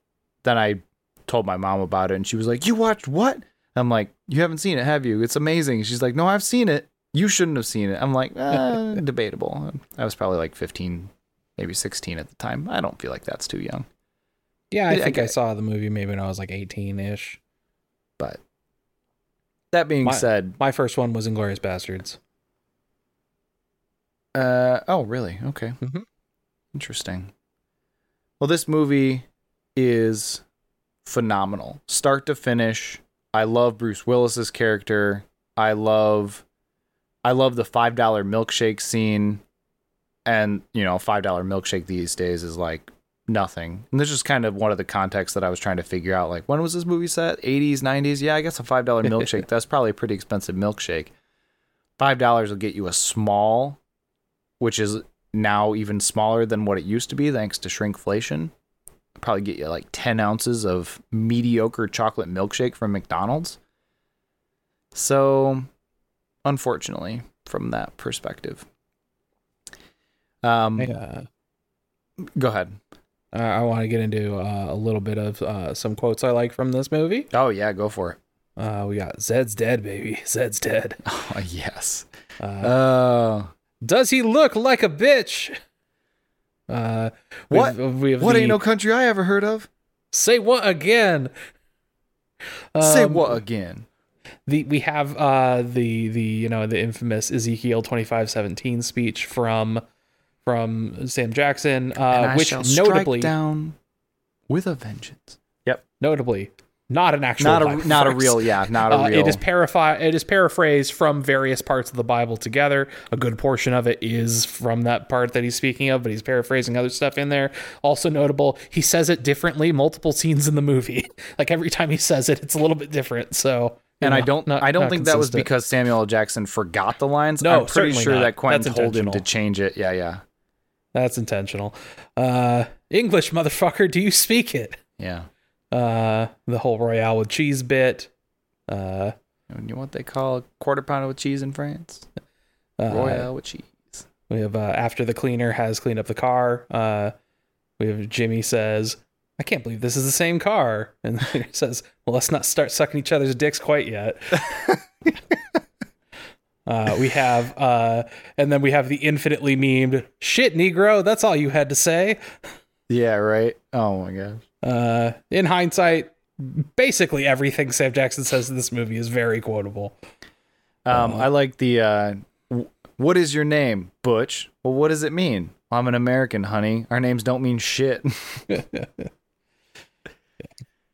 then I told my mom about it and she was like, You watched what? I'm like, You haven't seen it, have you? It's amazing. She's like, No, I've seen it. You shouldn't have seen it. I'm like, eh, debatable. I was probably like 15, maybe 16 at the time. I don't feel like that's too young. Yeah, I Yeah, I think I, saw the movie maybe when I was like 18 ish. But that being My- said, My first one was Inglourious Basterds. Uh oh, really? Okay. Mhm. Interesting. Well, this movie is phenomenal, start to finish. I love Bruce Willis's character. I love, I love the five dollar milkshake scene, and you know, five dollar milkshake these days is like nothing. And this is kind of one of the contexts that I was trying to figure out. Like, when was this movie set? Eighties, nineties? Yeah, I guess a five dollar milkshake. that's probably a pretty expensive milkshake. Five dollars will get you a small which is now even smaller than what it used to be thanks to shrinkflation. Probably get you like 10 ounces of mediocre chocolate milkshake from McDonald's. So, unfortunately, from that perspective. Um, Go ahead. I, I want to get into uh, a little bit of uh, some quotes I like from this movie. Oh, yeah, go for it. Uh, we got Zed's dead, baby. Zed's dead. Oh, yes. Uh, Oh, does he look like a bitch? Uh, we What? have- We have what the- ain't no country I ever heard of? Say what again? Say Um, what again? the we have uh the the you know the infamous Ezekiel twenty five seventeen speech from from Sam Jackson, And uh, I which shall notably down with a vengeance. Yep, notably not an actual Not Bible a not a real, yeah, not a Uh, real. it is paraphi- It is paraphrased from various parts of the Bible together. A good portion of it is from that part that he's speaking of, but he's paraphrasing other stuff in there. Also notable, he says it differently multiple scenes in the movie. like every time he says it, it's a little bit different. So, you and I don't not- I don't not think that was because Samuel L. Jackson forgot the lines. No, I'm pretty sure not. that Quentin That's told him to change it. Yeah, yeah. That's intentional. Uh, English motherfucker, do you speak it? Yeah. Uh, the whole Royale with cheese bit. Uh, And you know what they call a quarter pounder with cheese in France? uh, Royale with cheese. We have uh, after the cleaner has cleaned up the car. Uh, we have Jimmy says, "I can't believe this is the same car," and the says, "Well, let's not start sucking each other's dicks quite yet." Uh, we have, uh, and then we have the infinitely memed shit, Negro. That's all you had to say. Yeah, right. Oh my gosh. Uh, in hindsight, basically everything Sam Jackson says in this movie is very quotable. Um, I like the uh, w- what is your name, Butch? Well, what does it mean? I'm an American, honey. Our names don't mean shit.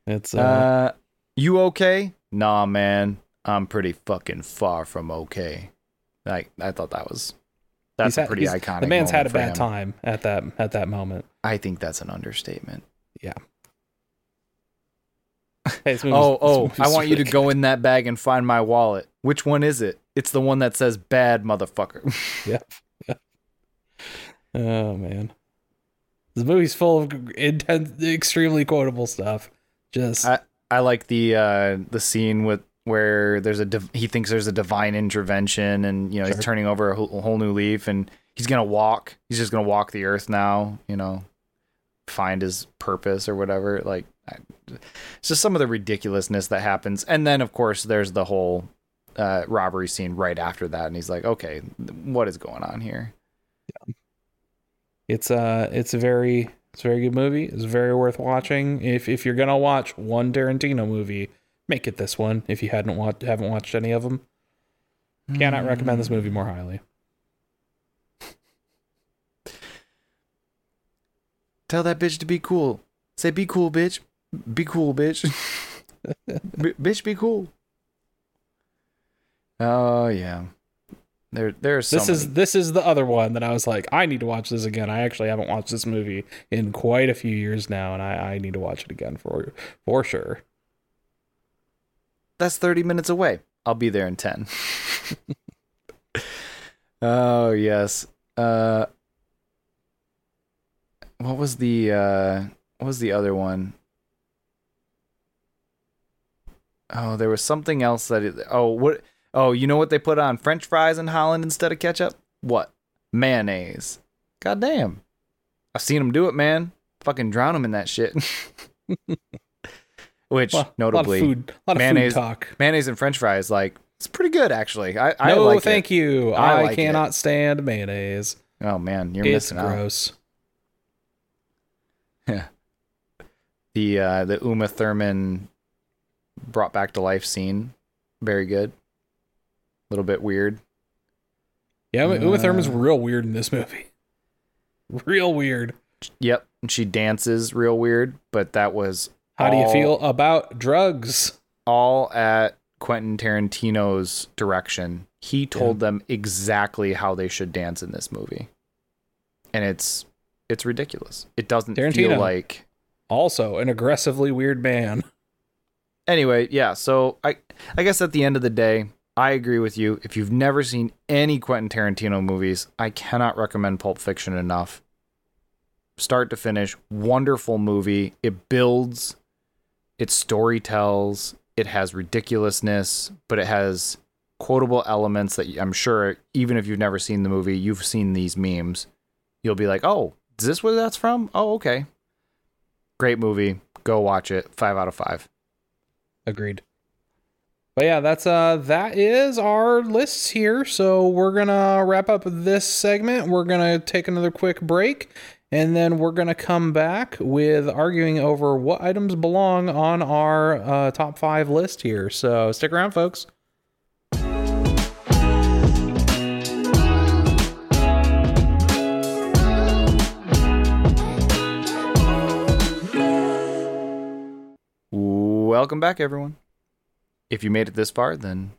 It's uh, uh, you okay? Nah, man. I'm pretty fucking far from okay. Like I thought that was that's had- pretty iconic. The man's had a bad him. time at that at that moment. I think that's an understatement. Hey, this movie's- Oh, oh, I want you to go in that bag and find my wallet. Which one is it? It's the one that says bad motherfucker. good. Oh man, the movie's full of intense, extremely quotable stuff. Just I- I like the uh the scene with where there's a div- he thinks there's a divine intervention and you know Sure. he's turning over a whole, a whole new leaf and he's gonna walk. He's just gonna walk the earth now. You know, find his purpose or whatever. Like, I, it's just some of the ridiculousness that happens. And then of course there's the whole uh, robbery scene right after that, and he's like, okay, what is going on here? it's uh it's a very it's a very good movie. It's very worth watching. If if you're gonna watch one Tarantino movie, make it this one. If you hadn't watched haven't watched any of them, cannot recommend this movie more highly. Tell that bitch to be cool. Say, be cool, bitch. Be cool, bitch. B- bitch, be cool. Oh yeah. There, there's so this is this is the other one that I was like, I need to watch this again. I actually haven't watched this movie in quite a few years now, and I, I need to watch it again for for sure. That's 30 minutes away. I'll be there in 10. oh yes. Uh, what was the uh, what was the other one? Oh, there was something else that. It, oh, what? Oh, you know what they put on French fries in Holland instead of ketchup? What? Mayonnaise. God damn. I've seen them do it, man. Fucking drown them in that shit. Which, Well, notably, a lot of food, a lot of mayonnaise- food talk. mayonnaise and French fries, like it's pretty good actually. I, I no, like thank it. you. I I, like it. cannot stand mayonnaise. Oh man, you're It's missing out. gross. The uh, the Uma Thurman brought back to life scene, very good. A little bit weird. Yeah, Uma Uma Thurman's Uh. real weird in this movie. Real weird. Yep, and she dances real weird, but that was How do you feel about drugs? all at Quentin Tarantino's direction. He told them exactly how they should dance in this movie, and it's it's ridiculous. It doesn't Tarantino. feel like Also, an aggressively weird man. anyway, yeah. So I, I guess at the end of the day, I agree with you. If you've never seen any Quentin Tarantino movies, I cannot recommend Pulp Fiction enough. Start to finish, wonderful movie. It builds, it story tells, it has ridiculousness, but it has quotable elements that I'm sure, even if you've never seen the movie, you've seen these memes. You'll be like, oh, is this where that's from? Oh, okay. Great movie. Go watch it. Five out of five. Agreed. But yeah, that's uh that is our lists here. So we're gonna wrap up this segment. We're gonna take another quick break, and then we're gonna come back with arguing over what items belong on our uh, top five list here. So stick around, folks. Welcome back, everyone. If you made it this far, then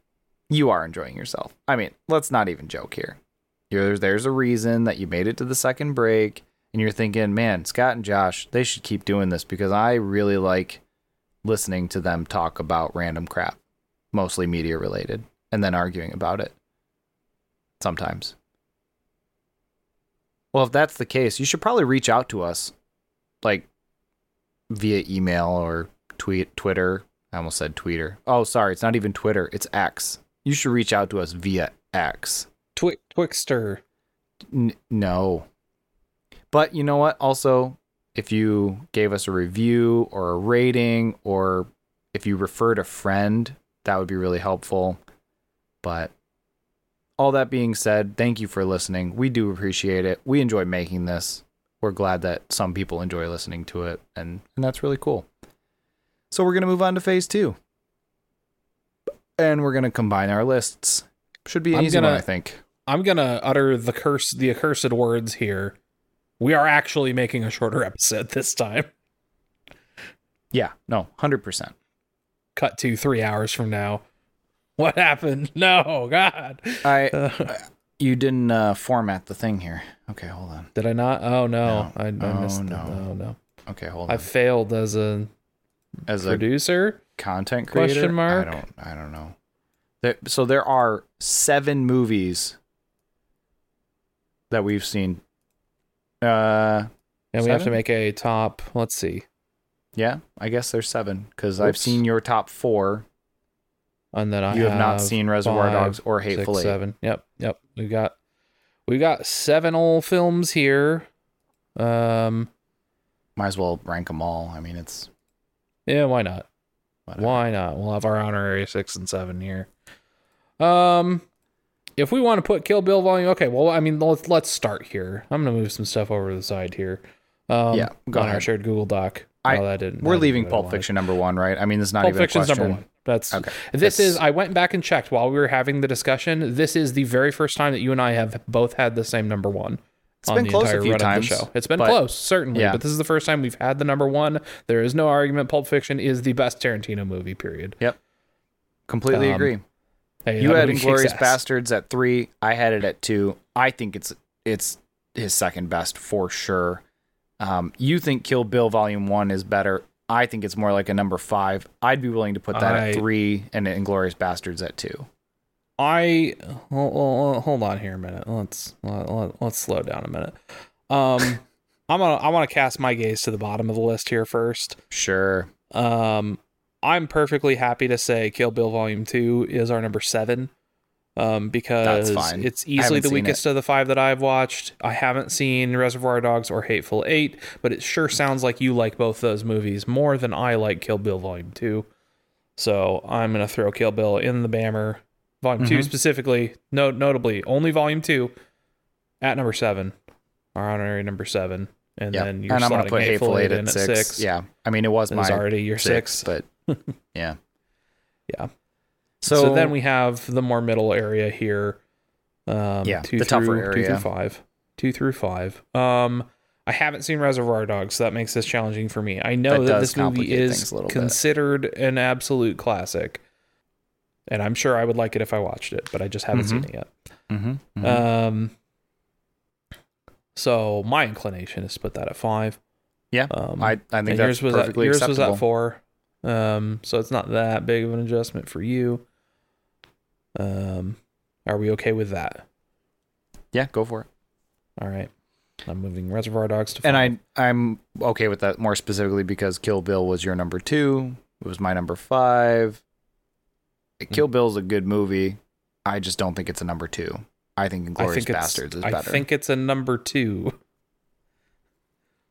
you are enjoying yourself. I mean, let's not even joke here. There's, there's a reason that you made it to the second break, and you're thinking, man, Scott and Josh, they should keep doing this because I really like listening to them talk about random crap, mostly media related, and then arguing about it sometimes. Well, if that's the case, you should probably reach out to us, like via email or tweet, Twitter. I almost said Twitter. Oh, sorry, it's not even Twitter. It's X. You should reach out to us via X. Twi- Twixter. N- no. But you know what? Also, if you gave us a review or a rating, or if you referred a friend, that would be really helpful. But all that being said, thank you for listening. We do appreciate it. We enjoy making this. We're glad that some people enjoy listening to it, and, and that's really cool. So we're gonna move on to phase two. And we're gonna combine our lists. Should be an I'm easy one, gonna- I think. I'm gonna utter the curse, the accursed words here. We are actually making a shorter episode this time. Yeah, no, hundred percent. Cut to three hours from now. What happened? No, God. I Uh, you didn't uh, format the thing here. Okay, hold on. did I not? Oh no, No. I, I Oh, missed. it. no. no, no. Okay, hold on. I failed as a As a producer. content creator, Question mark? I don't. I don't know. There, so there are seven movies that we've seen. Uh, And we have to make a top. Let's see. yeah, I guess there's seven because I've seen your top four. And then I you have, not seen Reservoir five, Dogs or six, Hateful Eight. seven. Yep, yep. We got we got seven old films here. Um, Might as well rank them all. I mean, it's yeah, why not? whatever. Why not? We'll have our honorary six and seven here. Um, if we want to put Kill Bill volume, okay. Well, I mean, let's let's start here. I'm gonna move some stuff over to the side here. Um, Yeah, go on our shared Google Doc. I- that didn't. We're that leaving Pulp. Fiction number one, right? I mean, it's not Pulp even a question. number one. That's Okay. This That's- is. I went back and checked while we were having the discussion. This is the very first time that you and I have both had the same number one. It's on been the close a few run times, of the show. It's been but- close, certainly, yeah. but this is the first time we've had the number one. There is no argument. Pulp Fiction is the best Tarantino movie. Period. Yep. Completely Um, agree. Hey, You had Inglourious. Basterds at three. I had it at two. I think it's it's his second best for sure. Um, you think Kill Bill Volume One is better. I think it's more like a number five. I'd be willing to put that I- at three and Inglourious Basterds at two. I hold, on here a minute. Let's let, let, let's slow down a minute. Um, I'm gonna I want to cast my gaze to the bottom of the list here first. Sure. Um, I'm perfectly happy to say Kill Bill Volume Two is our number seven. Um, because it's easily the weakest of the five that I've watched. I haven't seen Reservoir Dogs or Hateful Eight, but it sure sounds like you like both those movies more than I like Kill Bill Volume Two. So I'm gonna throw Kill Bill in the Bammer Volume Two Mhm. specifically. Note notably only Volume Two at number seven, our honorary number seven, and Yeah. then you're And I'm gonna put Hateful Eight in at six. Yeah. I mean, it was It my already your six, six. but yeah. Yeah. So, So, then we have the more middle area here. Um, Yeah, two the through, tougher Two through five. Two through five. Um, I haven't seen Reservoir Dogs, so that makes this challenging for me. I know That that, this movie is little bit. considered an absolute classic, and I'm sure I would like it if I watched it, but I just haven't seen Mhm. it yet. Mhm, mhm. Um, so my inclination is to put that at five. yeah, Um, I I think that's yours was at, perfectly yours acceptable. was at four, um, so it's not that big of an adjustment for you. Um, are we okay with that? Yeah, go for it. All right, I'm moving Reservoir Dogs to five. And I I'm okay with that more specifically because Kill Bill was your number two. It was my number five. Hmm. Kill Bill's a good movie. I just don't think it's a number two. I think Inglourious Basterds is better. I think it's a number two.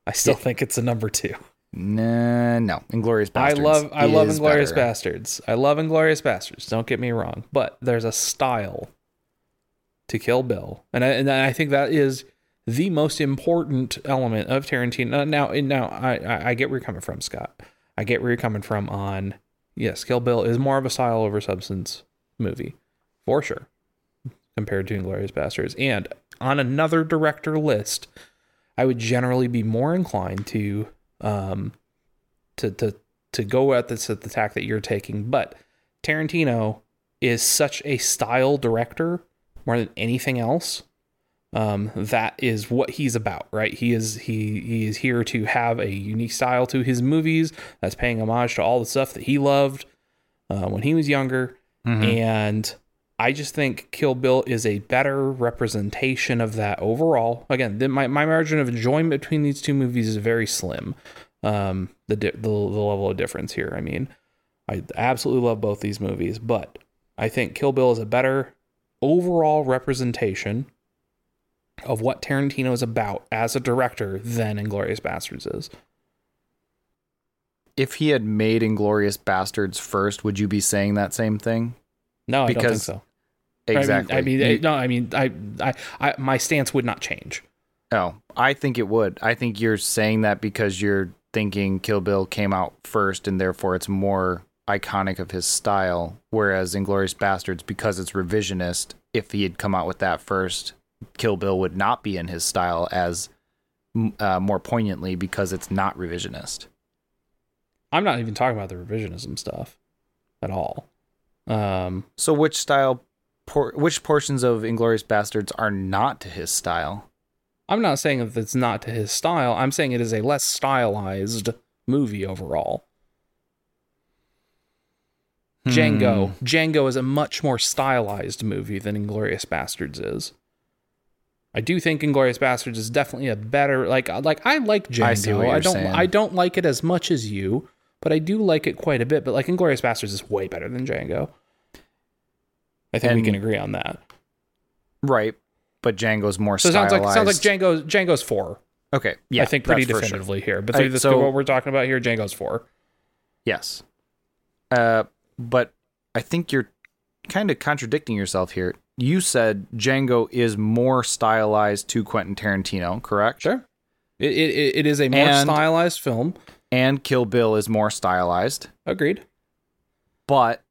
I still Yeah. think it's a number two. Nah, no, Inglourious Basterds. I love I love Inglourious. Basterds. I love Inglourious Basterds. Don't get me wrong, but there's a style to Kill Bill, and I, and I think that is the most important element of Tarantino. Now, now I, I I get where you're coming from, Scott. I get where you're coming from on yes, Kill Bill is more of a style over substance movie for sure compared to Inglourious Basterds, and on another director list, I would generally be more inclined to um to to to go at this at the tack that you're taking. But Tarantino is such a style director more than anything else. Um, that is what he's about, right? He is he he is here to have a unique style to his movies that's paying homage to all the stuff that he loved uh, when he was younger. Mhm. And I just think Kill Bill is a better representation of that overall. Again, the, my, my margin of enjoyment between these two movies is very slim. Um, the, di- the the level of difference here. I mean, I absolutely love both these movies, but I think Kill Bill is a better overall representation of what Tarantino is about as a director than Inglourious Basterds is. If he had made Inglourious Basterds first, would you be saying that same thing? No, I don't think Because- so. Exactly. I mean, I You- mean no, I mean, I, I, I, my stance would not change. Oh, I think it would. I think you're saying that because you're thinking Kill Bill came out first and therefore it's more iconic of his style. Whereas Inglourious Basterds, because it's revisionist, if he had come out with that first, Kill Bill would not be in his style as uh, more poignantly because it's not revisionist. I'm not even talking about the revisionism stuff at all. Um, So, which style, por- which portions of Inglourious Basterds are not to his style? I'm not saying that it's not to his style. I'm saying it is a less stylized movie overall. Django. Hmm. Django is a much more stylized movie than Inglourious Basterds is. I do think Inglourious Basterds is definitely a better like like I like Django. I you're don't saying. I don't like it as much as you, but I do like it quite a bit. But like Inglourious Basterds is way better than Django. I think we can agree on that. Right, but Django's more So it sounds stylized. like sounds like Django Django's four. Okay, yeah, I think pretty for sure. definitively here. But this, so- what we're talking about here, Django's four. Yes. Uh, but I think you're kind of contradicting yourself here. You said Django is more stylized to Quentin Tarantino, correct? Sure. It, it, it is a more And- stylized film. And Kill Bill is more stylized, Agreed. but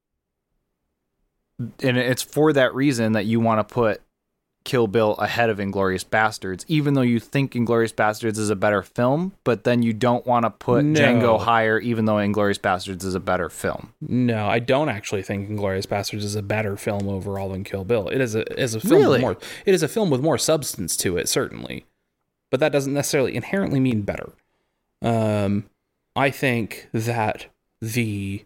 and it's for that reason that you want to put Kill Bill ahead of Inglourious Basterds, even though you think Inglourious Basterds is a better film, but then you don't want to put No. Django higher, even though Inglourious Basterds is a better film. No, I don't actually think Inglourious Basterds is a better film overall than Kill Bill. It is a is a film Really? with more it is a film with more substance to it, certainly. But that doesn't necessarily inherently mean better. Um I think that the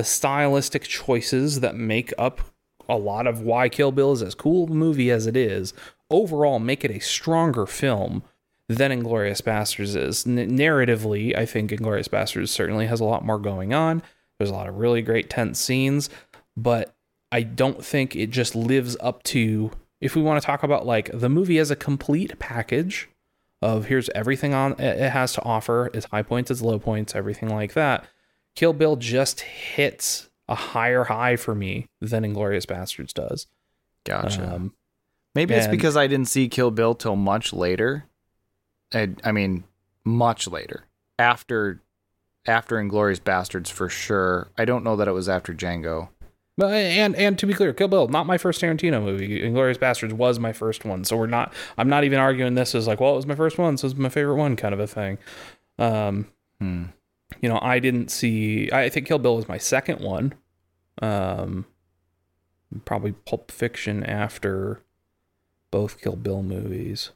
the stylistic choices that make up a lot of why Kill Bill is as cool a movie as it is overall make it a stronger film than Inglourious Basterds is. N- narratively, I think Inglourious Basterds certainly has a lot more going on. There's a lot of really great tense scenes, but I don't think it just lives up to if we want to talk about like the movie as a complete package of here's everything on it has to offer, its high points, its low points, everything like that. Kill Bill just hits a higher high for me than Inglourious Basterds does. Gotcha. Um, Maybe it's because I didn't see Kill Bill till much later. I, I mean, much later. After after Inglourious Basterds for sure. I don't know that it was after Django. But and and to be clear, Kill Bill not my first Tarantino movie. Inglourious Basterds was my first one, so we're not. I'm not even arguing this as like, well, it was my first one, so it's my favorite one, kind of a thing. Um, Hmm. You know, I didn't see. I think Kill Bill was my second one. Um, probably Pulp Fiction after both Kill Bill movies.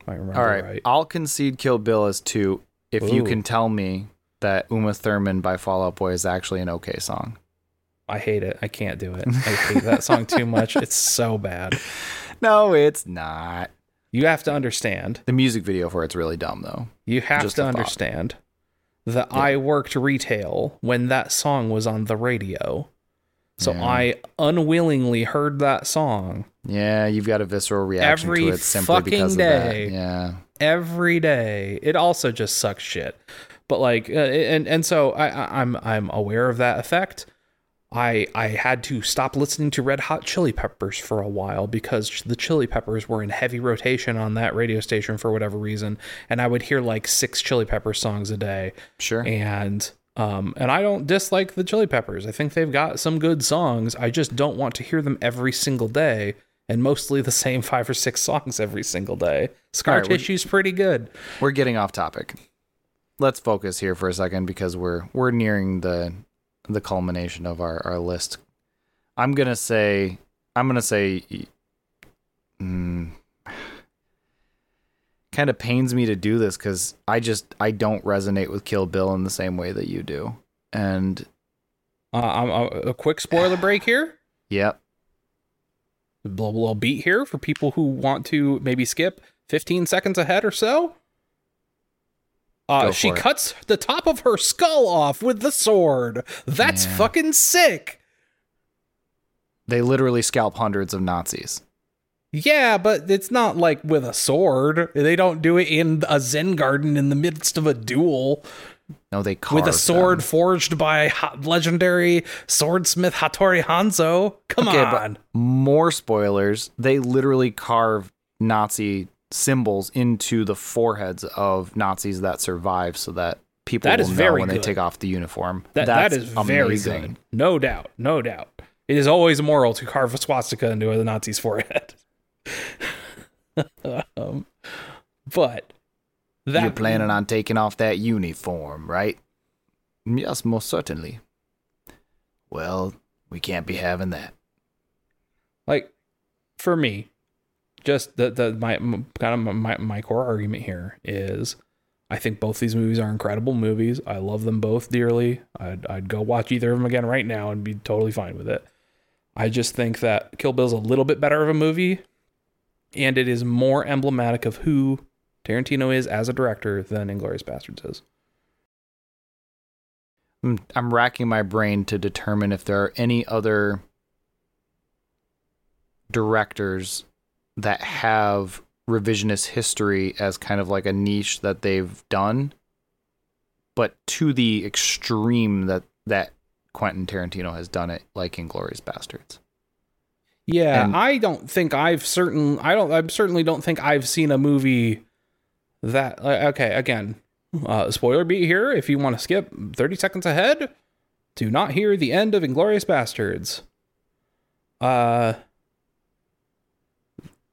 If I remember All right. right. I'll concede Kill Bill as two if you can tell me that Uma Thurman by Fall Out Boy is actually an okay song. I hate it. I can't do it. I hate that song too much. It's so bad. No, it's not. You have to understand. The music video for it's really dumb though. You have Just to understand. thought. That I worked retail when that song was on the radio. So Yeah. I unwillingly heard that song Yeah, you've got a visceral reaction Every to it simply fucking because day. of that. Yeah. every day. It also just sucks shit. But like, uh, and and so I, I I'm I'm aware of that effect. I I had to stop listening to Red Hot Chili Peppers for a while because the Chili Peppers were in heavy rotation on that radio station for whatever reason, and I would hear like six Chili Pepper songs a day. Sure. and um and I don't dislike the Chili Peppers. I think they've got some good songs. I just don't want to hear them every single day and mostly the same five or six songs every single day. Scar right, tissue's pretty good. We're getting off topic. Let's focus here for a second because we're we're nearing the the culmination of our, our list. I'm gonna say I'm gonna say mm, kind of pains me to do this because I just I don't resonate with Kill Bill in the same way that you do. And Uh, I'm, uh, a quick spoiler break here. yep, A little, little beat here for people who want to maybe skip 15 seconds ahead or so. Uh, she it. cuts the top of her skull off with the sword. That's Yeah. fucking sick. they literally scalp hundreds of Nazis. Yeah, but it's not like with a sword. They don't do it in a Zen garden in the midst of a duel. No, they with a sword them. forged by legendary swordsmith Hattori Hanzo. Come Okay, on. more spoilers. They literally carve Nazi symbols into the foreheads of Nazis that survive, so that people That will is know very when they take off the uniform. That That's that is very amazing. good. No doubt. No doubt. It is always moral to carve a swastika into a Nazi's forehead. um, but that You're planning on taking off that uniform, right? Yes, most certainly. Well, we can't be having that. like for me just the the my kind of my my core argument here is I think both these movies are incredible movies. I love them both dearly. I'd I'd go watch either of them again right now and be totally fine with it. I just think that Kill Bill's a little bit better of a movie and it is more emblematic of who Tarantino is as a director than Inglourious Basterds is. I'm, I'm racking my brain to determine if there are any other directors that have revisionist history as kind of like a niche that they've done, but to the extreme that that Quentin Tarantino has done it, like Inglourious Basterds. Yeah, And- I don't think I've certain I don't I certainly don't think I've seen a movie that uh, okay, again, uh spoiler beat here if you want to skip 30 seconds ahead, do not hear the end of Inglourious Basterds. Uh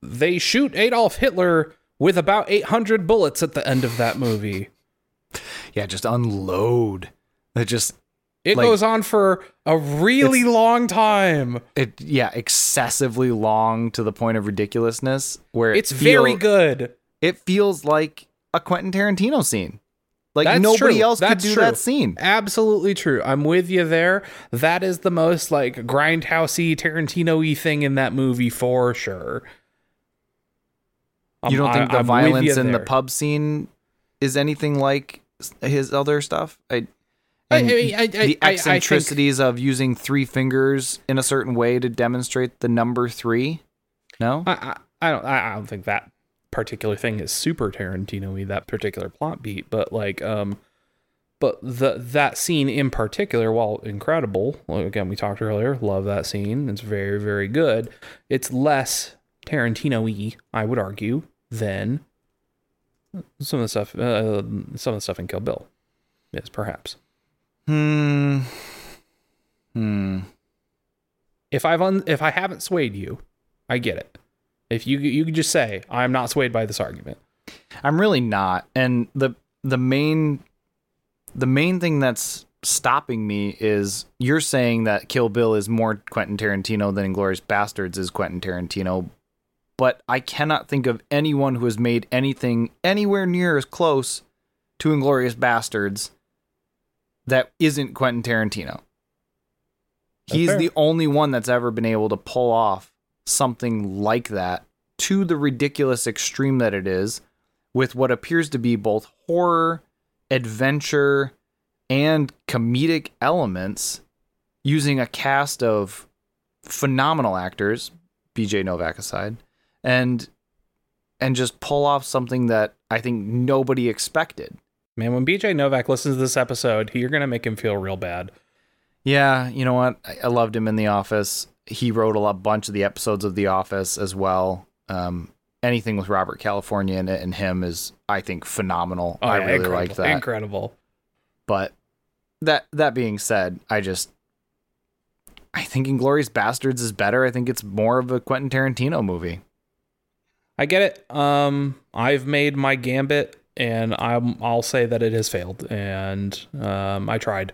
they shoot Adolf Hitler with about 800 bullets at the end of that movie. Yeah, just unload. It just It Like- goes on for a really long time. it yeah excessively long to the point of ridiculousness where it It's very good. it feels like a Quentin Tarantino scene. Like That's nobody true. else could do true. that scene. Absolutely true. I'm with you there. That is the most like grindhousey Tarantino-y thing in that movie for sure. I'm- you don't think I- the I'm violence in the pub scene is anything like his other stuff? I, I- I- the I think- eccentricities of using three fingers in a certain way to demonstrate the number three. No, I, don't. I, I don't think that particular thing is super Tarantino-y. That particular plot beat, but like, um, but the that scene in particular, while incredible, well, again we talked earlier, love that scene. It's very very good. It's less Tarantino-y, I would argue, than some of the stuff. Uh, some of the stuff in Kill Bill is perhaps. Hmm. Hmm. If I've un- if I haven't swayed you, I get it. If you you could just say I'm not swayed by this argument. I'm really not. And the the main the main thing that's stopping me is you're saying that Kill Bill is more Quentin Tarantino than Inglourious Basterds is Quentin Tarantino. But I cannot think of anyone who has made anything anywhere near as close to Inglourious Basterds that isn't Quentin Tarantino. That's He's fair. the only one that's ever been able to pull off something like that to the ridiculous extreme that it is with what appears to be both horror, adventure, and comedic elements using a cast of phenomenal actors, BJ Novak aside, and and just pull off something that I think nobody expected. Man, when BJ Novak listens to this episode, you're gonna make him feel real bad. Yeah, you know what? I, I loved him in The Office. He wrote a lot, bunch of the episodes of The Office as well. Um, anything with Robert California in it and him is, I think, phenomenal. Oh, I yeah, really like that. Incredible. But that that being said, I just I think Inglourious Basterds is better. I think it's more of a Quentin Tarantino movie. I get it. Um, I've made my gambit, and I'm I'll say that it has failed, and um, I tried.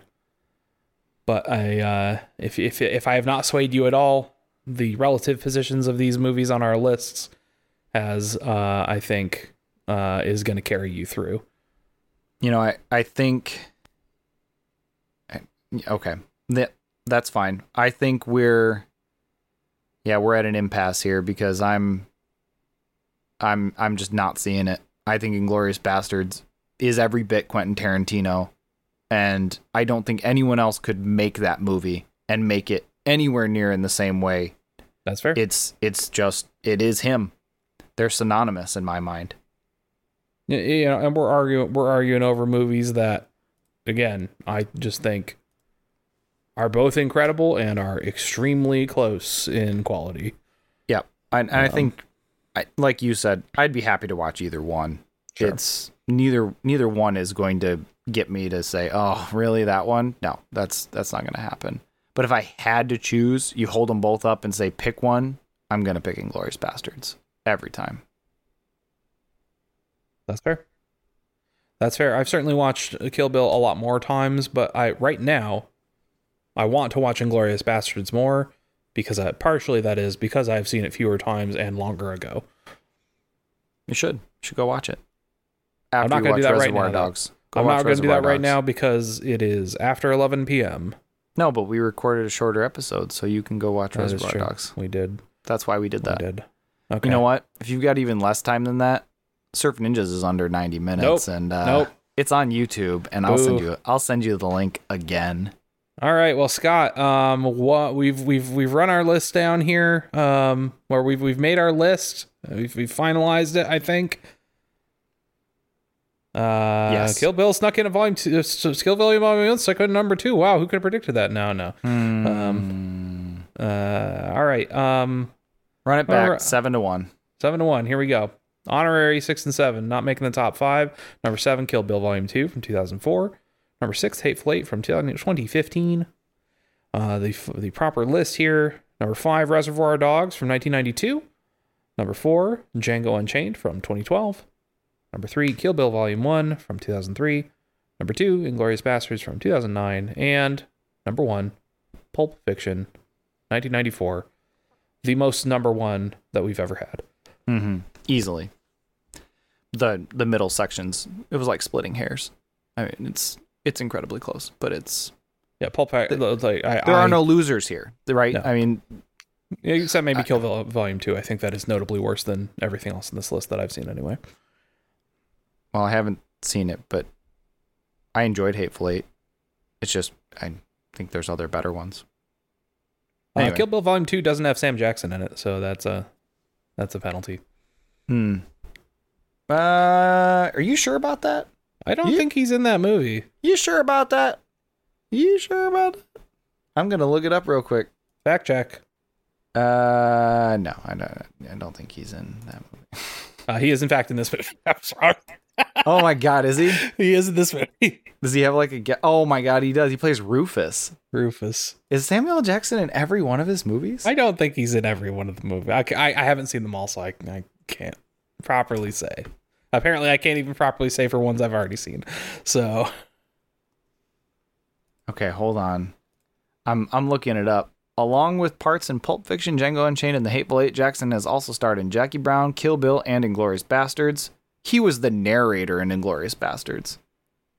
But I, uh, if if if I have not swayed you at all, the relative positions of these movies on our lists, as uh, I think uh, is going to carry you through. You know, I I think okay. That that's fine. I think we're yeah, we're at an impasse here because I'm I'm I'm just not seeing it. I think Inglourious Basterds is every bit Quentin Tarantino and I don't think anyone else could make that movie and make it anywhere near in the same way. That's fair. It's it's just it is him. They're synonymous in my mind. Yeah, you know, and we're arguing we're arguing over movies that again, I just think are both incredible and are extremely close in quality. Yep. I, and I Um, think, I, like you said, I'd be happy to watch either one. Sure. It's neither neither one is going to get me to say, "Oh, really that one?" No, that's that's not going to happen. But if I had to choose, you hold them both up and say pick one, I'm going to pick Inglourious Basterds every time. That's fair. That's fair. I've certainly watched Kill Bill a lot more times, but I right now I want to watch Inglourious Basterds more because I, partially that is because I've seen it fewer times and longer ago. You should. You should go watch it. I'm After not gonna do that right Reservoir now. Dogs. Go I'm not going to do that Reservoir right now because it is after 11 p.m. No, but we recorded a shorter episode, so you can go watch That Reservoir. Dogs. We did. That's why we did We that. did. Okay. You know what? If you've got even less time than that, Surf Ninjas is under 90 minutes, and uh, Nope. it's on YouTube. And I'll send you I'll send you the link again. All right, well, Scott, um, what we've we've we've run our list down here, um, where we've we've made our list, we've we've finalized it, I think. Uh, Yes. Kill Bill snuck in a volume two, uh, s- Kill Bill volume one, stuck in number two. Wow, who could have predicted that? No, no. Um, Uh, all right, um, Run it back seven to one. seven to one. Here we go. Honorary six and seven, not making the top five. Number seven, Kill Bill Volume Two from 2004. Number six, Hateful Eight from 2015. Uh, the the proper list here. Number five, Reservoir Dogs from 1992. Number four, Django Unchained from 2012. Number three, Kill Bill Volume One from 2003. Number two, Inglourious Basterds from 2009, and number one, Pulp Fiction, 1994. The most number one that we've ever had. Mm-hmm. Easily. The the middle sections, it was like splitting hairs. I mean, it's it's incredibly close, but it's Yeah, Pulp. Like, I, there I, are no losers here, right? No. I mean, except maybe Kill Bill Volume Two. I think that is notably worse than everything else in this list that I've seen. Anyway. well, I haven't seen it, but I enjoyed Hateful Eight. It's just I think there's other better ones. Uh, Kill Bill Volume Two doesn't have Sam Jackson in it, so that's a that's a penalty. Hmm. Uh, are you sure about that? I don't You- think he's in that movie. You sure about that? You sure about it? I'm gonna look it up real quick. Fact check. Uh, no, I don't. I don't think he's in that movie. Uh, he is in fact in this movie. I'm sorry. oh my god, is he? He is in this movie. Does he have like a? Ge- oh my god, he does. He plays Rufus. Rufus. Is Samuel Jackson in every one of his movies? I don't think he's in every one of the movies. I, I, I haven't seen them all, so I, I can't properly say. Apparently, I can't even properly say for ones I've already seen. So Okay, hold on. I'm I'm looking it up. Along with parts in Pulp Fiction, Django Unchained, and The Hateful Eight, Jackson has also starred in Jackie Brown, Kill Bill, and Inglourious Basterds. He was the narrator in Inglourious Basterds.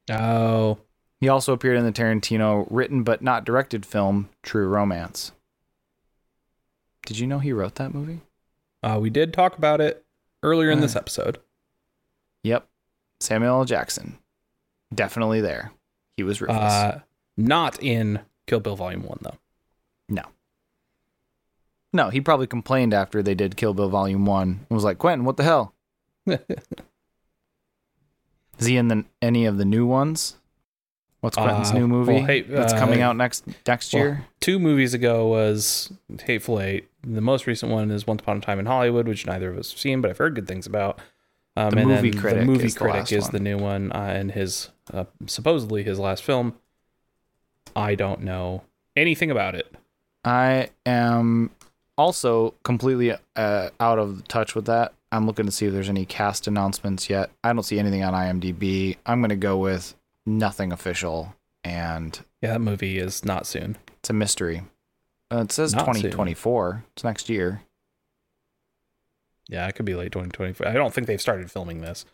oh He also appeared in the Tarantino written but not directed film True Romance. Did you know he wrote that movie? uh, we did talk about it earlier in this Uh. episode. Yep. Samuel L. Jackson. Definitely there. He was Rufus. Uh, not in Kill Bill Volume One though. no. No, he probably complained after they did Kill Bill Volume 1 and was like, Quentin, what the hell? Is he in the, any of the new ones? What's Quentin's Uh, new movie well, hey, that's uh, coming out next next well, year? Two movies ago was Hateful Eight. The most recent one is Once Upon a Time in Hollywood, which neither of us have seen, but I've heard good things about. Um, The and Movie then Critic the movie is the critic last is one. the new one, uh, and his uh, supposedly his last film. I don't know anything about it. I am also completely uh, out of touch with that. I'm looking to see if there's any cast announcements yet. I don't see anything on IMDb. I'm going to go with nothing official, and Yeah, that movie is not soon. it's a mystery. Uh, it says Not soon. 2024. It's next year. Yeah, it could be late 2024. I don't think they've started filming this.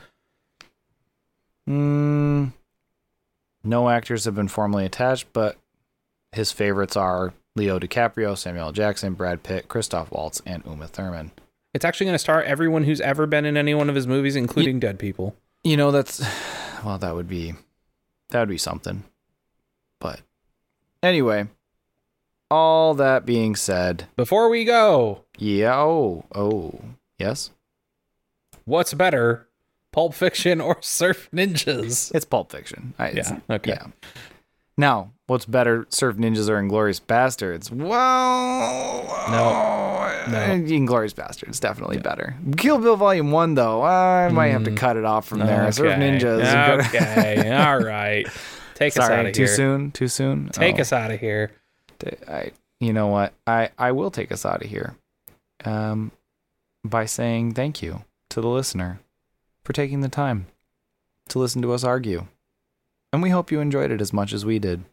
Mm, no actors have been formally attached, but his favorites are Leo DiCaprio, Samuel L. Jackson, Brad Pitt, Christoph Waltz, and Uma Thurman. It's actually going to star everyone who's ever been in any one of his movies, including dead people. You know, that's well, that would be that would be something. But anyway, all that being said, Before we go, yeah, oh, oh, yes. what's better, Pulp Fiction or Surf Ninjas? It's Pulp Fiction. I, Yeah, okay. Yeah. Now, what's better, Surf Ninjas or Inglourious Basterds? Well, No. No. Inglourious Basterds definitely better. Kill Bill Volume One, though, I might have to cut it off from there. Surf. Ninjas. Okay. All right. Take us out of too here. Too soon. Too soon. Take Oh. us out of here. I, you know what? I, I will take us out of here um, by saying thank you to the listener for taking the time to listen to us argue. And we hope you enjoyed it as much as we did.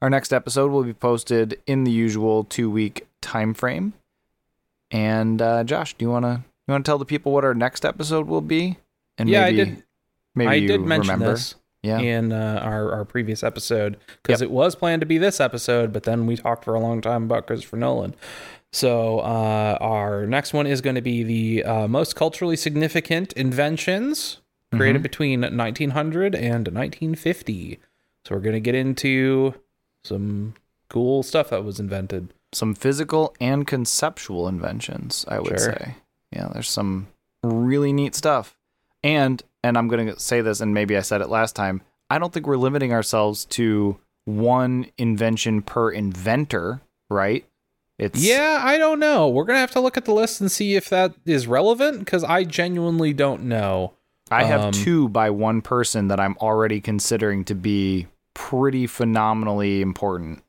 Our next episode will be posted in the usual two week time frame. And uh, Josh, do you wanna you wanna tell the people what our next episode will be? And Yeah, I did- Maybe I you did mention remember. this Yeah. in uh, our, our previous episode because Yep. it was planned to be this episode, but then we talked for a long time about Christopher Nolan. So uh, our next one is going to be the uh, most culturally significant inventions created Mhm. between 1900 and 1950. So we're going to get into some cool stuff that was invented. some physical and conceptual inventions, I would Sure. say. Yeah, there's some really neat stuff. And and I'm going to say this and maybe I said it last time, I don't think we're limiting ourselves to one invention per inventor, right? It's Yeah, I don't know. We're going to have to look at the list and see if that is relevant because I genuinely don't know. I have um, two by one person that I'm already considering to be pretty phenomenally important.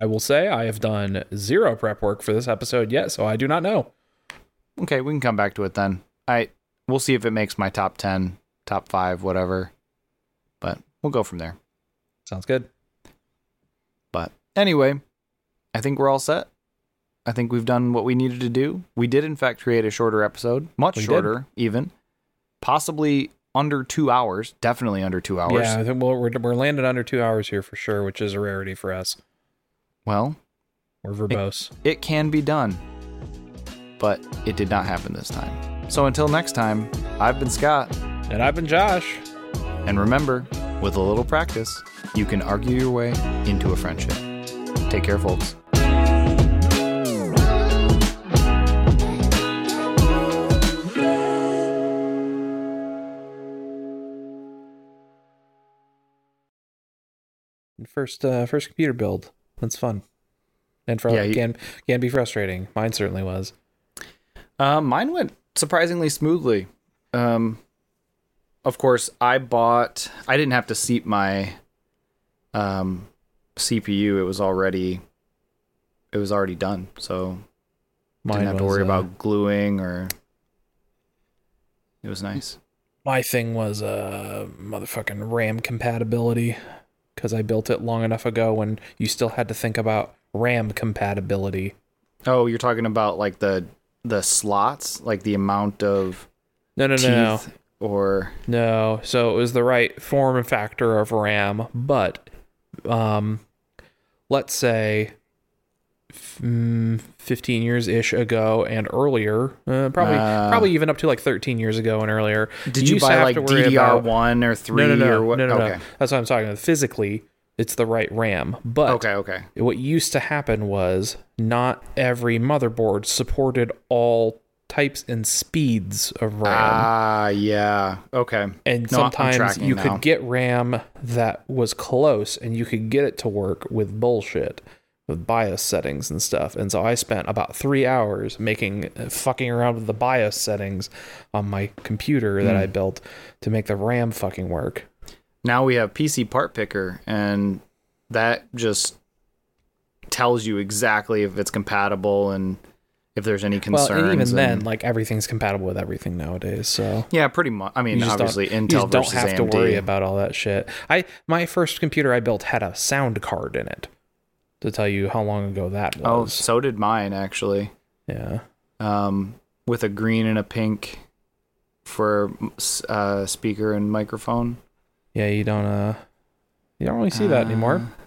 I will say I have done zero prep work for this episode yet, so I do not know. Okay, we can come back to it then. I we'll see if it makes my top 10, top 5, whatever. But we'll go from there. Sounds good. But anyway, I think we're all set. I think we've done what we needed to do. We did, in fact, create a shorter episode, much We did. shorter, even, possibly under two hours. Definitely under two hours. Yeah, I think we're, we're we're landing under two hours here for sure, which is a rarity for us. Well, We're verbose. it can be done, but it did not happen this time. So until next time, I've been Scott, And I've been Josh. and remember, with a little practice, you can argue your way into a friendship. Take care, folks. First, uh, first computer build. That's fun, and for Yeah, you- can can be frustrating. Mine certainly was. Um, mine went surprisingly smoothly. Um, of course, I bought. I didn't have to seat my um, CPU. It was already. It was already done, so Mine didn't have to worry uh, about gluing or. It was nice. My thing was uh motherfucking RAM compatibility because I built it long enough ago when you still had to think about RAM compatibility. Oh, you're talking about like the the slots, like the amount of No, no, teeth, no, no. or No, so it was the right form factor of RAM, but um, let's say 15 years ish ago and earlier, uh, probably Uh, probably even up to like 13 years ago and earlier. did you to buy have like DDR about- one or three no, no, no, or what? no, no, okay. no. That's what I'm talking about. Physically, it's the right RAM, but okay, okay. what used to happen was not every motherboard supported all types and speeds of RAM. Ah, yeah. Okay. And No, sometimes you now. could get RAM that was close and you could get it to work with bullshit, with BIOS settings and stuff. And so I spent about three hours making, fucking around with the BIOS settings on my computer that Hmm. I built to make the RAM fucking work. now we have PC part picker and that just tells you exactly if it's compatible and if there's any concerns. well, and even then, and- like everything's compatible with everything nowadays. So yeah, pretty much. I mean, obviously Intel you just don't have AMD. to worry about all that shit. I my first computer I built had a sound card in it. To tell you how long ago that was. oh, so did mine actually. yeah. Um, with a green and a pink for uh, speaker and microphone. Yeah, you don't uh you don't really see that anymore. Uh,